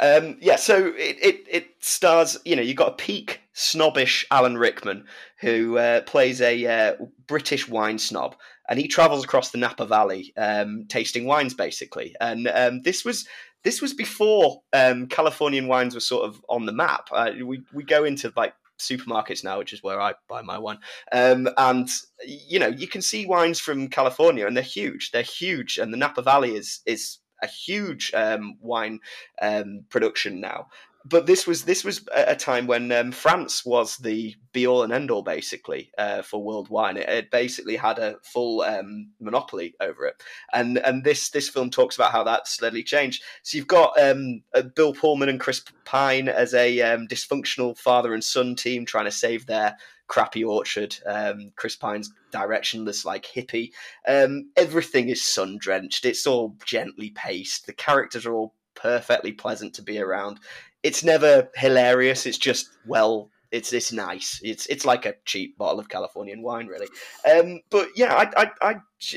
Um, yeah, so it, it, it stars, you know, you've got a peak snobbish Alan Rickman who uh, plays a uh, British wine snob and he travels across the Napa Valley, um, tasting wines basically. And um, this was this was before um, Californian wines were sort of on the map. Uh, we we go into like supermarkets now, which is where I buy my wine. Um, and you know, you can see wines from California, and they're huge. They're huge, and the Napa Valley is is a huge um, wine um, production now but this was this was a time when um, France was the be all and end all basically uh, for world wine. It, it, basically had a full um, monopoly over it, and and this this film talks about how that slowly changed. So you've got um, uh, Bill Pullman and Chris Pine as a um, dysfunctional father and son team trying to save their crappy orchard. Um, Chris Pine's directionless, like hippie. Um, everything is sun drenched. It's all gently paced. The characters are all perfectly pleasant to be around it's never hilarious. It's just well, it's it's nice. It's it's like a cheap bottle of Californian wine, really. Um, but yeah, I, I, I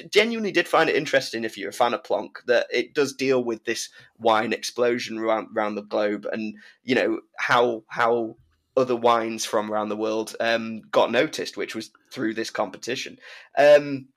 genuinely did find it interesting. If you're a fan of Plonk, that it does deal with this wine explosion around around the globe, and you know how how other wines from around the world um, got noticed, which was through this competition. Um,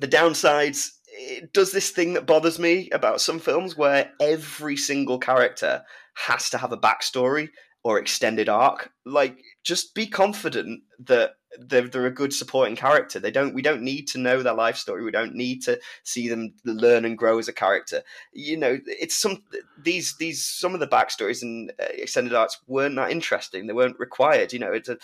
the downsides it does this thing that bothers me about some films where every single character has to have a backstory or extended arc. Like, just be confident that they're, they're a good supporting character. They don't. We don't need to know their life story. We don't need to see them learn and grow as a character. You know, it's some these these some of the backstories and uh, extended arcs weren't that interesting. They weren't required. You know, it's a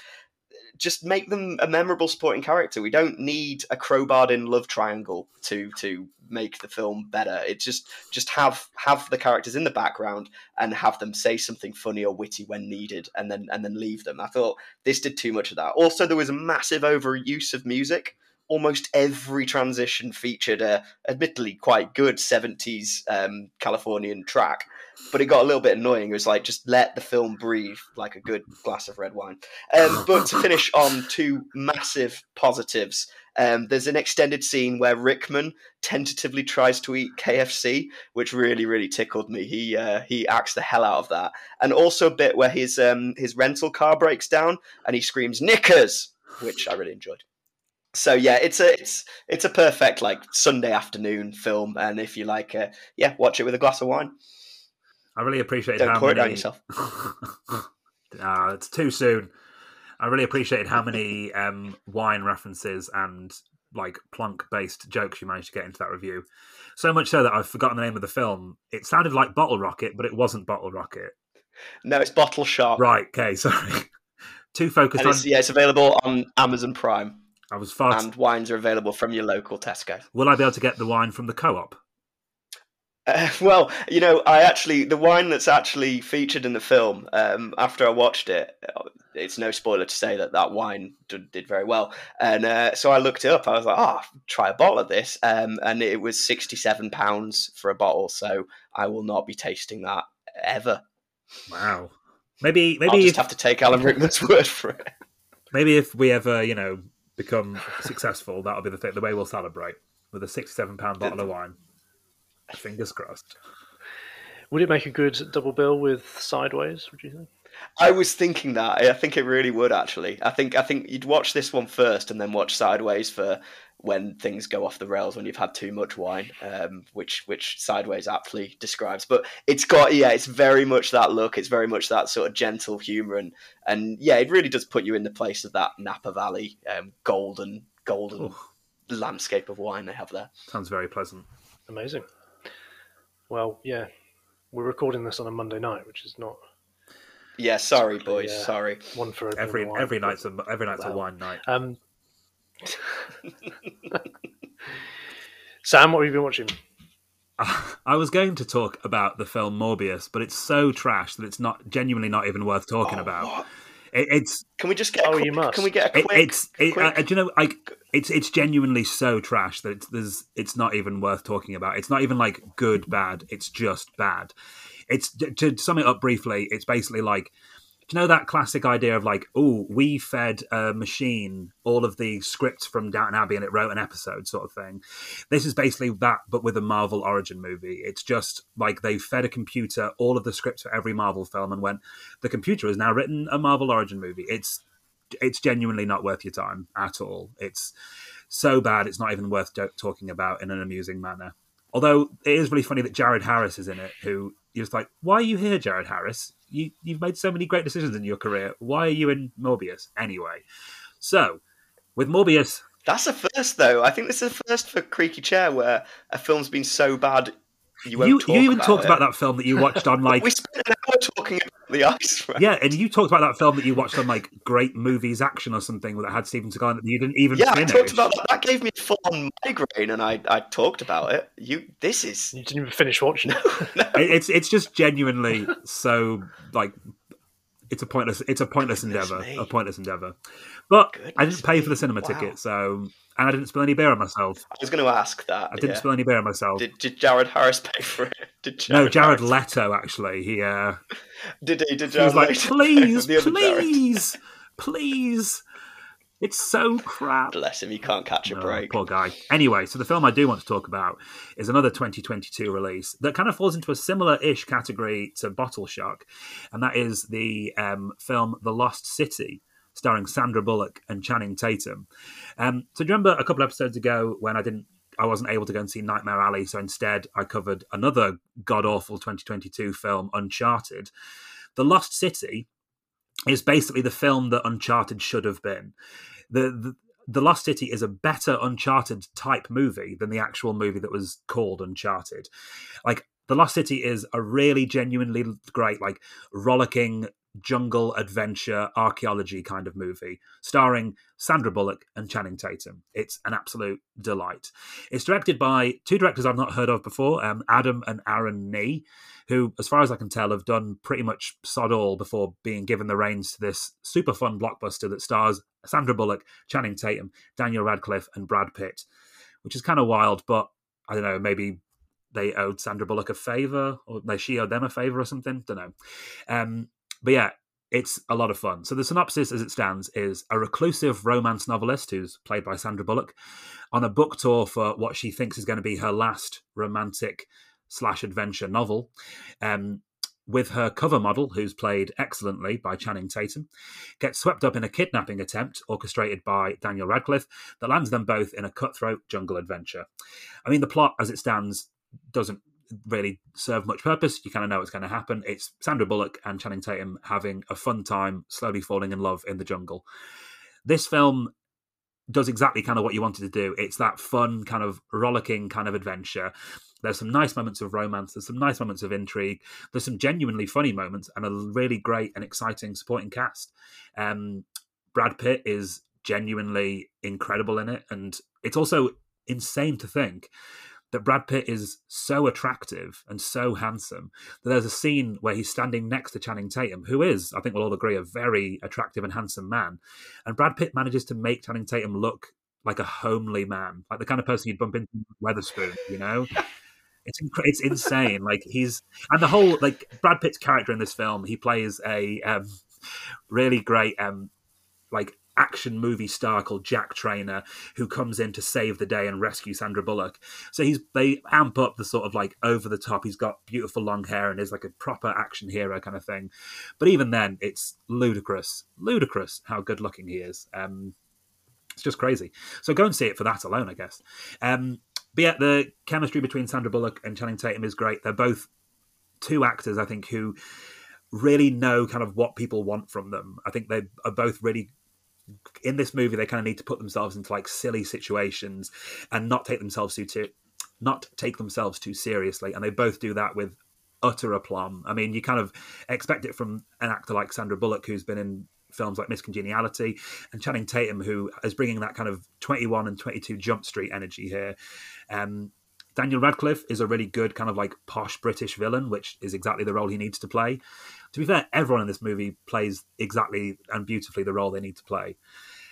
just make them a memorable supporting character. We don't need a crowbarred in love triangle to to make the film better. It just just have have the characters in the background and have them say something funny or witty when needed, and then and then leave them. I thought this did too much of that. Also, there was a massive overuse of music almost every transition featured a admittedly quite good 70s um, Californian track, but it got a little bit annoying. It was like just let the film breathe like a good glass of red wine. Um, [LAUGHS] but to finish on two massive positives, um, there's an extended scene where Rickman tentatively tries to eat KFC, which really, really tickled me. He uh, he acts the hell out of that, and also a bit where his um, his rental car breaks down and he screams "Knickers," which I really enjoyed so yeah, it's a it's it's a perfect like Sunday afternoon film, and if you like, uh, yeah, watch it with a glass of wine. I really appreciate Don't how many... yourself. [LAUGHS] ah, it's too soon. I really appreciated how many [LAUGHS] um, wine references and like plunk based jokes you managed to get into that review. So much so that I've forgotten the name of the film. It sounded like Bottle Rocket, but it wasn't Bottle Rocket. No, it's Bottle Shark. Right. Okay. [LAUGHS] Sorry. Too focused and on. yeah, it's available on Amazon Prime. I was far. And wines are available from your local Tesco. Will I be able to get the wine from the co-op? Uh, [LAUGHS] well, you know, I actually the wine that's actually featured in the film. Um, after I watched it, uh, it's no spoiler to say that that wine did, did very well, and uh, so I looked it up. I was like, "Oh, try a bottle of this," um, and it was sixty-seven pounds for a bottle. So I will not be tasting that ever. Wow. Maybe maybe I'll just if, have to take Alan Rickman's [LAUGHS] word for it. maybe if we ever you know become successful, that'll be the thing, the way we'll celebrate with a sixty-seven pound bottle of wine. Fingers crossed. Would it make a good double bill with Sideways? Would you think? I was thinking that. I think it really would actually. I think I think you'd watch this one first and then watch Sideways for when things go off the rails when you've had too much wine, um, which which Sideways aptly describes. But it's got yeah, it's very much that look. It's very much that sort of gentle humour and and yeah, it really does put you in the place of that Napa Valley um, golden golden Ooh. landscape of wine they have there. Sounds very pleasant. Amazing. Well, yeah, we're recording this on a Monday night, which is not Yeah, sorry boys, Yeah. sorry. one for Every wine, every night's a every night's a wine night. Um, [LAUGHS] Sam, what have you been watching? [LAUGHS] I was going to talk about the film Morbius, but it's so trash that it's not genuinely not even worth talking Oh, about. what? It, it's Can we just get? Oh, quick, you must. Can we get a it, quick? it's it, quick- uh, do you know like it's it's genuinely so trash that it's there's it's not even worth talking about. It's not even like good bad. It's just bad. It's to sum it up briefly. It's basically like do you know that classic idea of like oh we fed a machine all of the scripts from Downton Abbey and it wrote an episode sort of thing. This is basically that, but with a Marvel origin movie. It's just like they fed a computer all of the scripts for every Marvel film and went the computer has now written a Marvel origin movie. It's it's genuinely not worth your time at all. It's so bad, it's not even worth talking about in an amusing manner. Although it is really funny that Jared Harris is in it, who you're just like, why are you here, Jared Harris? You, you've made so many great decisions in your career. Why are you in Morbius anyway? So, with Morbius, That's a first, though. I think this is a first for Creaky Chair where a film's been so bad you won't you, talk you even about talked it. about that film that you watched on like [LAUGHS] we spent an hour talking about the ice. Right? yeah, and you talked about that film that you watched on like Great Movies Action or something that had Steven Seagal in it that you didn't even Yeah, finish. I talked about that. That gave me a full-on migraine, and I, I talked about it. You, this is You didn't even finish watching it. [LAUGHS] It- it's it's just genuinely so like it's a pointless it's a pointless Goodness endeavor me. a pointless endeavor but i didn't pay for the me. cinema Wow. ticket so and i didn't spill any beer on myself I was going to ask that. i didn't yeah. spill any beer on myself Did, did Jared Harris pay for it? [LAUGHS] Did Jared no jared Harris- leto actually he uh Did he? Did he was like please [LAUGHS] Jared? please please it's so crap Bless him, he can't catch a Oh, break. poor guy. Anyway, so the film I do want to talk about is another 2022 release that kind of falls into a similar-ish category to Bottle Shock, and that is the um, film The Lost City, starring Sandra Bullock and Channing Tatum. Um, so do you remember a couple episodes ago when I didn't, I wasn't able to go and see Nightmare Alley, so instead I covered another god awful 2022 film, Uncharted. The Lost City is basically the film that Uncharted should have been. The, the the Lost City is a better Uncharted type movie than the actual movie that was called Uncharted. Like The Lost City is a really genuinely great, like rollicking jungle adventure archaeology kind of movie, starring Sandra Bullock and Channing Tatum. It's an absolute delight. It's directed by two directors I've not heard of before, um, Adam and Aaron Nee, who, as far as I can tell, have done pretty much sod all before being given the reins to this super fun blockbuster that stars Sandra Bullock, Channing Tatum, Daniel Radcliffe, and Brad Pitt, which is kind of wild, but I don't know, maybe they owed Sandra Bullock a favor, or she owed them a favor or something. Don't know. Um, but yeah, it's a lot of fun. So the synopsis, as it stands, is a reclusive romance novelist who's played by Sandra Bullock on a book tour for what she thinks is going to be her last romantic slash adventure novel. Um, with her cover model, who's played excellently by Channing Tatum, gets swept up in a kidnapping attempt orchestrated by Daniel Radcliffe that lands them both in a cutthroat jungle adventure. I mean, the plot as it stands doesn't really serve much purpose. You kind of know what's going to happen. It's Sandra Bullock and Channing Tatum having a fun time, slowly falling in love in the jungle. This film does exactly kind of what you wanted to do. It's that fun, kind of rollicking kind of adventure. There's some nice moments of romance. There's some nice moments of intrigue. There's some genuinely funny moments and a really great and exciting supporting cast. Um, Brad Pitt is genuinely incredible in it, and it's also insane to think that Brad Pitt is so attractive and so handsome that there's a scene where he's standing next to Channing Tatum, who is, I think we'll all agree, a very attractive and handsome man. And Brad Pitt manages to make Channing Tatum look like a homely man, like the kind of person you'd bump into in Wetherspoon, you know? [LAUGHS] It's inc- it's insane. like he's and the whole like Brad Pitt's character in this film, he plays a um, really great um, like action movie star called Jack Trainer who comes in to save the day and rescue Sandra Bullock. So he's they amp up the sort of like over the top. He's got beautiful long hair and is like a proper action hero kind of thing. But even then, it's ludicrous, ludicrous how good looking he is. Um, it's just crazy. So go and see it for that alone, I guess. Um, but yeah, the chemistry between Sandra Bullock and Channing Tatum is great. They're both two actors, I think, who really know kind of what people want from them. I think they are both really in this movie they kind of need to put themselves into like silly situations and not take themselves too, too not take themselves too seriously and they both do that with utter aplomb. I mean you kind of expect it from an actor like sandra bullock who's been in films like miss congeniality and channing tatum who is bringing that kind of 21 and 22 jump street energy here. Um, Daniel Radcliffe is a really good kind of like posh British villain, which is exactly the role he needs to play to be fair, everyone in this movie plays exactly and beautifully the role they need to play.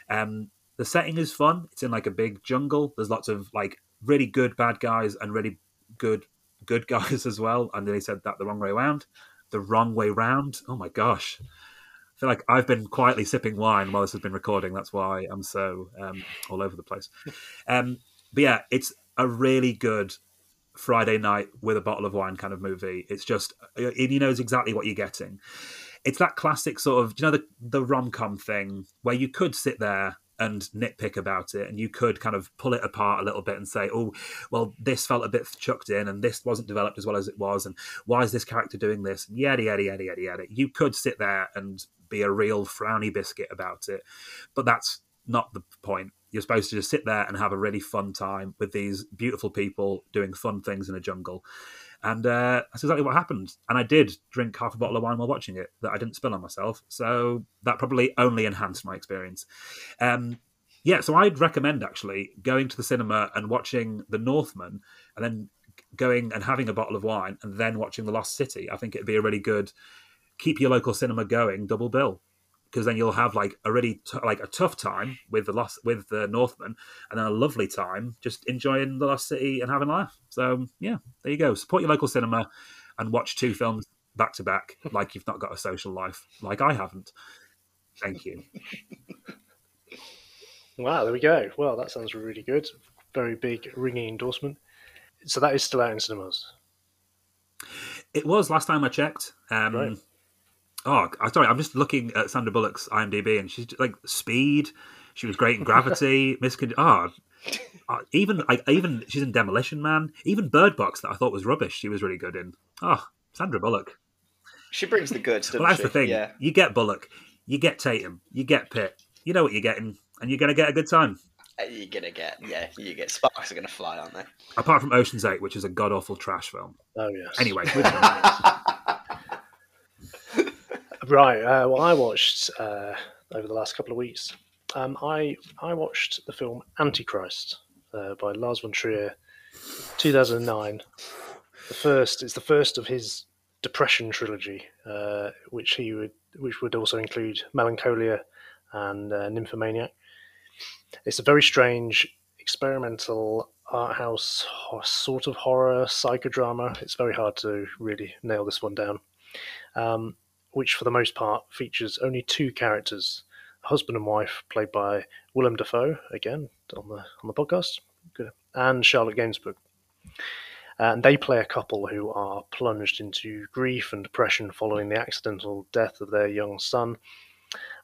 Um, the setting is fun. It's in like a big jungle. There's lots of like really good bad guys and really good good [LAUGHS] guys as well. And they said that the wrong way around. The wrong way round. Oh my gosh. I feel like I've been quietly sipping wine while this has been recording. That's why I'm so um, all over the place. [LAUGHS] Um, but yeah, it's a really good Friday night with a bottle of wine kind of movie. It's just he knows exactly what you're getting. It's that classic sort of you know the the rom com thing where you could sit there and nitpick about it and you could kind of pull it apart a little bit and say oh well this felt a bit chucked in and this wasn't developed as well as it was and why is this character doing this and yada yada yada yada yada you could sit there and be a real frowny biscuit about it but that's not the point you're supposed to just sit there and have a really fun time with these beautiful people doing fun things in a jungle. And uh, that's exactly what happened. And I did drink half a bottle of wine while watching it that I didn't spill on myself. So that probably only enhanced my experience. Um, yeah, so I'd recommend actually going to the cinema and watching The Northman and then going and having a bottle of wine and then watching The Lost City. I think it'd be a really good keep your local cinema going double bill because then you'll have like a really t- like a tough time with the lost with the Northman, and then a lovely time just enjoying the Lost City and having a laugh. So yeah, there you go. Support your local cinema and watch two films back to back, like you've not got a social life, like I haven't. Thank you. wow, there we go. Well, that sounds really good. Very big, ringing endorsement. So that is still out in cinemas. It was last time I checked. Um, right. Oh, sorry. I'm just looking at Sandra Bullock's IMDb, and she's like Speed. She was great in Gravity. [LAUGHS] Miss oh, uh, even I, even she's in Demolition Man. Even Bird Box that I thought was rubbish. She was really good in. Oh, Sandra Bullock. She brings the goods. well, that's she? the thing. Yeah. You get Bullock, you get Tatum, you get Pitt. You know what you're getting, and you're going to get a good time. Uh, you're gonna get yeah, you get sparks are gonna fly, aren't they? Apart from Ocean's Eight, which is a god awful trash film. Oh yes. Anyway, [LAUGHS] Right. Uh, well, I watched uh, over the last couple of weeks. Um, I I watched the film Antichrist uh, by Lars von Trier, 2009. The first it's the first of his depression trilogy, uh, which he would which would also include Melancholia and uh, Nymphomaniac. It's a very strange experimental art house sort of horror psychodrama. It's very hard to really nail this one down. Um, which for the most part features only two characters, husband and wife played by Willem Dafoe, again on the on the podcast, and Charlotte Gainsbourg. And they play a couple who are plunged into grief and depression following the accidental death of their young son.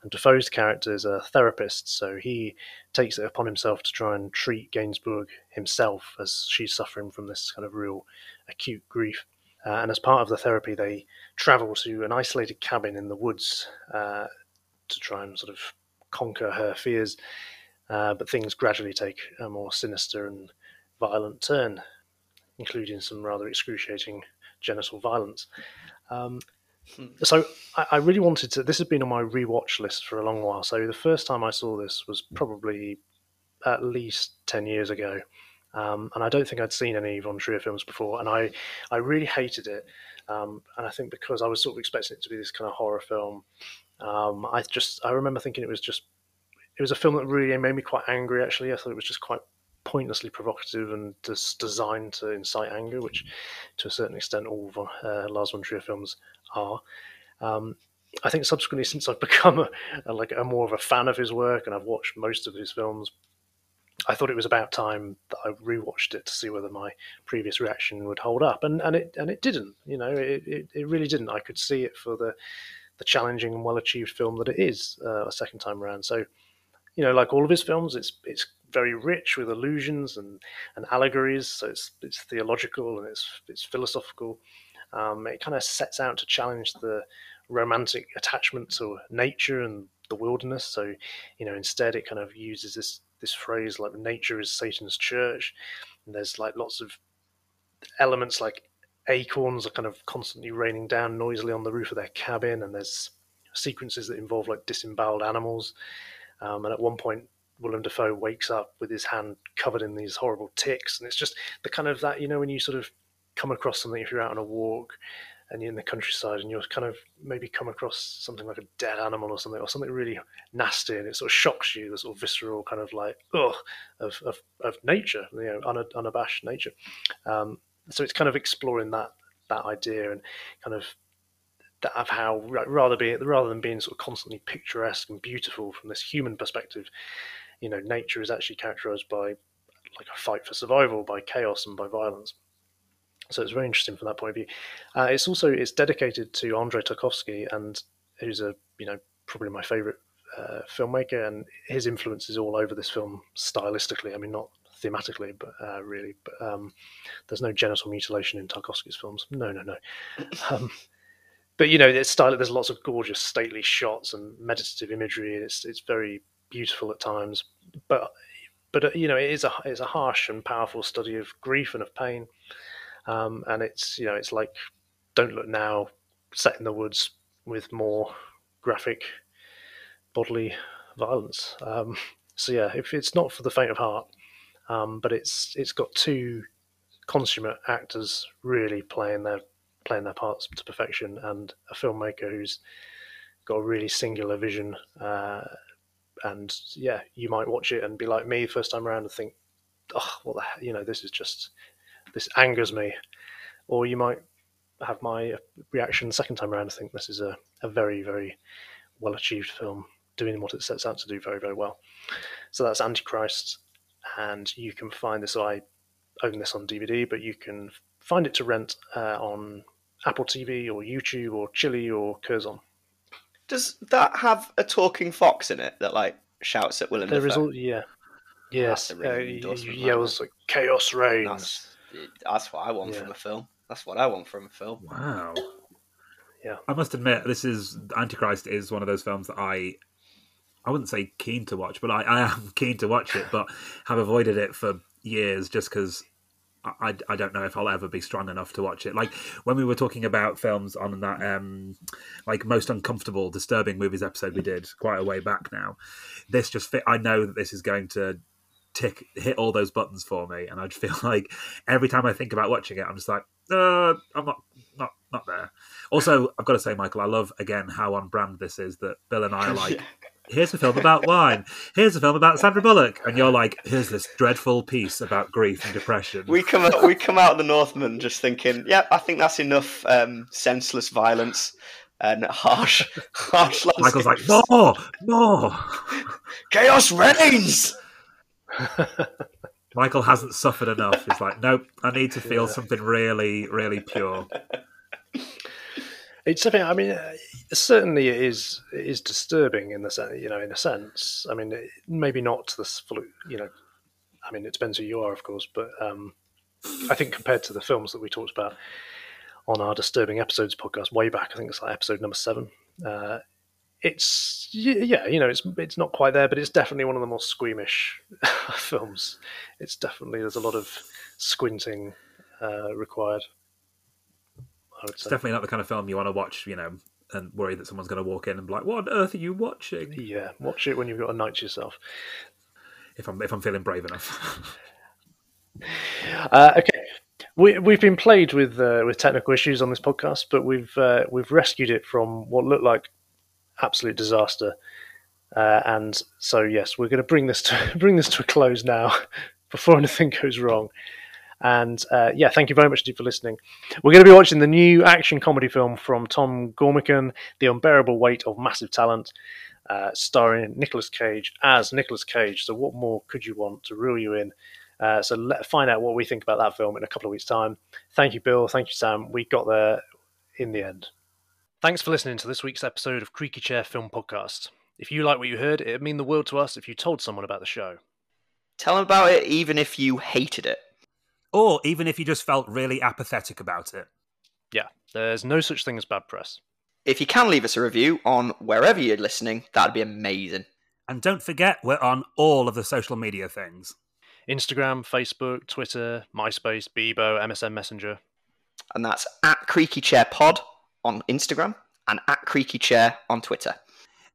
And Dafoe's character is a therapist, so he takes it upon himself to try and treat Gainsbourg himself as she's suffering from this kind of real acute grief. Uh, and as part of the therapy, they travel to an isolated cabin in the woods uh, to try and sort of conquer her fears. Uh, but things gradually take a more sinister and violent turn, including some rather excruciating genital violence. Um, hmm. so I, I, really wanted to. This has been on my rewatch list for a long while. So the first time I saw this was probably at least ten years ago, um, and I don't think I'd seen any Von Trier films before, and I, I really hated it. Um, and I think because I was sort of expecting it to be this kind of horror film, um, I just I remember thinking it was just it was a film that really made me quite angry. Actually, I thought it was just quite pointlessly provocative and just designed to incite anger, which to a certain extent all uh, Lars von Trier films are. Um, I think subsequently, since I've [LAUGHS] become a, a, like a more of a fan of his work and I've watched most of his films, I thought it was about time that I rewatched it to see whether my previous reaction would hold up, and and it and it didn't. You know, it, it, it really didn't. I could see it for the the challenging and well achieved film that it is uh, a second time around. So, you know, like all of his films, it's it's very rich with allusions and, and allegories. So it's it's theological and it's it's philosophical. Um, it kind of sets out to challenge the romantic attachment to nature and the wilderness. So, you know, instead it kind of uses this this phrase like nature is Satan's church. And there's like lots of elements like acorns are kind of constantly raining down noisily on the roof of their cabin, and there's sequences that involve like disemboweled animals. Um, and at one point, Willem Dafoe wakes up with his hand covered in these horrible ticks, and it's just the kind of that you know when you sort of come across something if you're out on a walk and you're in the countryside and you're kind of maybe come across something like a dead animal or something or something really nasty and it sort of shocks you the sort of visceral kind of like ugh of, of, of nature you know unabashed nature. Um, so it's kind of exploring that that idea and kind of that of how rather be rather than being sort of constantly picturesque and beautiful from this human perspective you know nature is actually characterized by like a fight for survival by chaos and by violence so it's very interesting from that point of view. Uh, it's also it's dedicated to Andrei Tarkovsky, and who's a you know probably my favorite uh, filmmaker, and his influence is all over this film stylistically. I mean, not thematically, but uh, really. But um, there's no genital mutilation in Tarkovsky's films. No, no, no. Um, but you know, it's style. There's lots of gorgeous, stately shots and meditative imagery. It's it's very beautiful at times, but but you know, it is a it's a harsh and powerful study of grief and of pain. Um, and it's you know it's like Don't Look Now, set in the woods with more graphic bodily violence. Um, so yeah, if it's not for the faint of heart, um, but it's it's got two consummate actors really playing their playing their parts to perfection, and a filmmaker who's got a really singular vision. Uh, and yeah, you might watch it and be like me first time around and think, oh, the you know, this is just this angers me, or you might have my reaction the second time around. I think this is a, a very very well achieved film, doing what it sets out to do very very well. So that's Antichrist, and you can find this. I own this on DVD, but you can find it to rent uh, on Apple TV or YouTube or Chili or Curzon. Does that have a talking fox in it that like shouts at Willem? There Dafoe? is, all, yeah, yes, uh, yells like "Chaos reigns." That's what I want yeah. from a film. That's what I want from a film. Wow. Yeah. I must admit, this is Antichrist is one of those films that I I wouldn't say keen to watch, but I, I am [LAUGHS] keen to watch it, but have avoided it for years just because I, I don't know if I'll ever be strong enough to watch it. Like when we were talking about films on that, um, like most uncomfortable, disturbing movies episode we did quite a way back now. This just fit. I know that this is going to tick hit all those buttons for me, and I just feel [LAUGHS] like every time I think about watching it, I'm just like, uh, I'm not not not there. Also, I've got to say, Michael, I love again how on brand this is that Bill and I are [LAUGHS] like. Here's a film about wine. Here's a film about Sandra Bullock, and you're like, "Here's this dreadful piece about grief and depression." We come out, we come out of the Northman just thinking, "Yeah, I think that's enough um, senseless violence and harsh, harsh." [LAUGHS] Michael's like, "More, more, chaos reigns." [LAUGHS] Michael hasn't suffered enough. He's like, nope, I need to feel yeah. something really, really pure. [LAUGHS] It's something. I mean, certainly it is. It is disturbing in the sense, you know, in a sense. I mean, maybe not to the full. You know, I mean, it depends who you are, of course. But um, I think compared to the films that we talked about on our disturbing episodes podcast way back, I think it's like episode number seven. Uh, it's yeah, you know, it's it's not quite there, but it's definitely one of the more squeamish [LAUGHS] films. It's definitely there's a lot of squinting uh, required. It's definitely not the kind of film you want to watch, you know, and worry that someone's going to walk in and be like, "What on earth are you watching?" Yeah, watch it when you've got a night to yourself. If I'm if I'm feeling brave enough. [LAUGHS] uh, okay, we we've been played with uh, with technical issues on this podcast, but we've uh, we've rescued it from what looked like absolute disaster. Uh, and so, yes, we're going to bring this to [LAUGHS] bring this to a close now. [LAUGHS] before anything goes wrong. And uh, yeah, thank you very much indeed for listening. We're going to be watching the new action comedy film from Tom Gormican, The Unbearable Weight of Massive Talent, uh, starring Nicolas Cage as Nicolas Cage. So, what more could you want to reel you in? Uh, so, let find out what we think about that film in a couple of weeks' time. Thank you, Bill. Thank you, Sam. We got there in the end. Thanks for listening to this week's episode of Creaky Chair Film Podcast. If you like what you heard, it'd mean the world to us if you told someone about the show. Tell them about it even if you hated it. Or even if you just felt really apathetic about it. Yeah, there's no such thing as bad press. If you can leave us a review on wherever you're listening, that'd be amazing. And don't forget, we're on all of the social media things Instagram, Facebook, Twitter, MySpace, Bebo, MSN Messenger. And that's at Creaky Chair Pod on Instagram and at Creaky Chair on Twitter.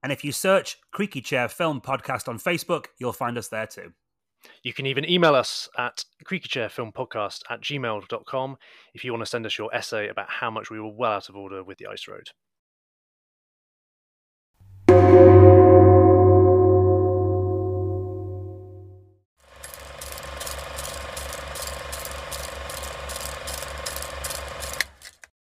And if you search Creaky Chair Film Podcast on Facebook, you'll find us there too. You can even email us at creakychairfilmpodcast at gmail.com if you want to send us your essay about how much we were well out of order with the Ice Road.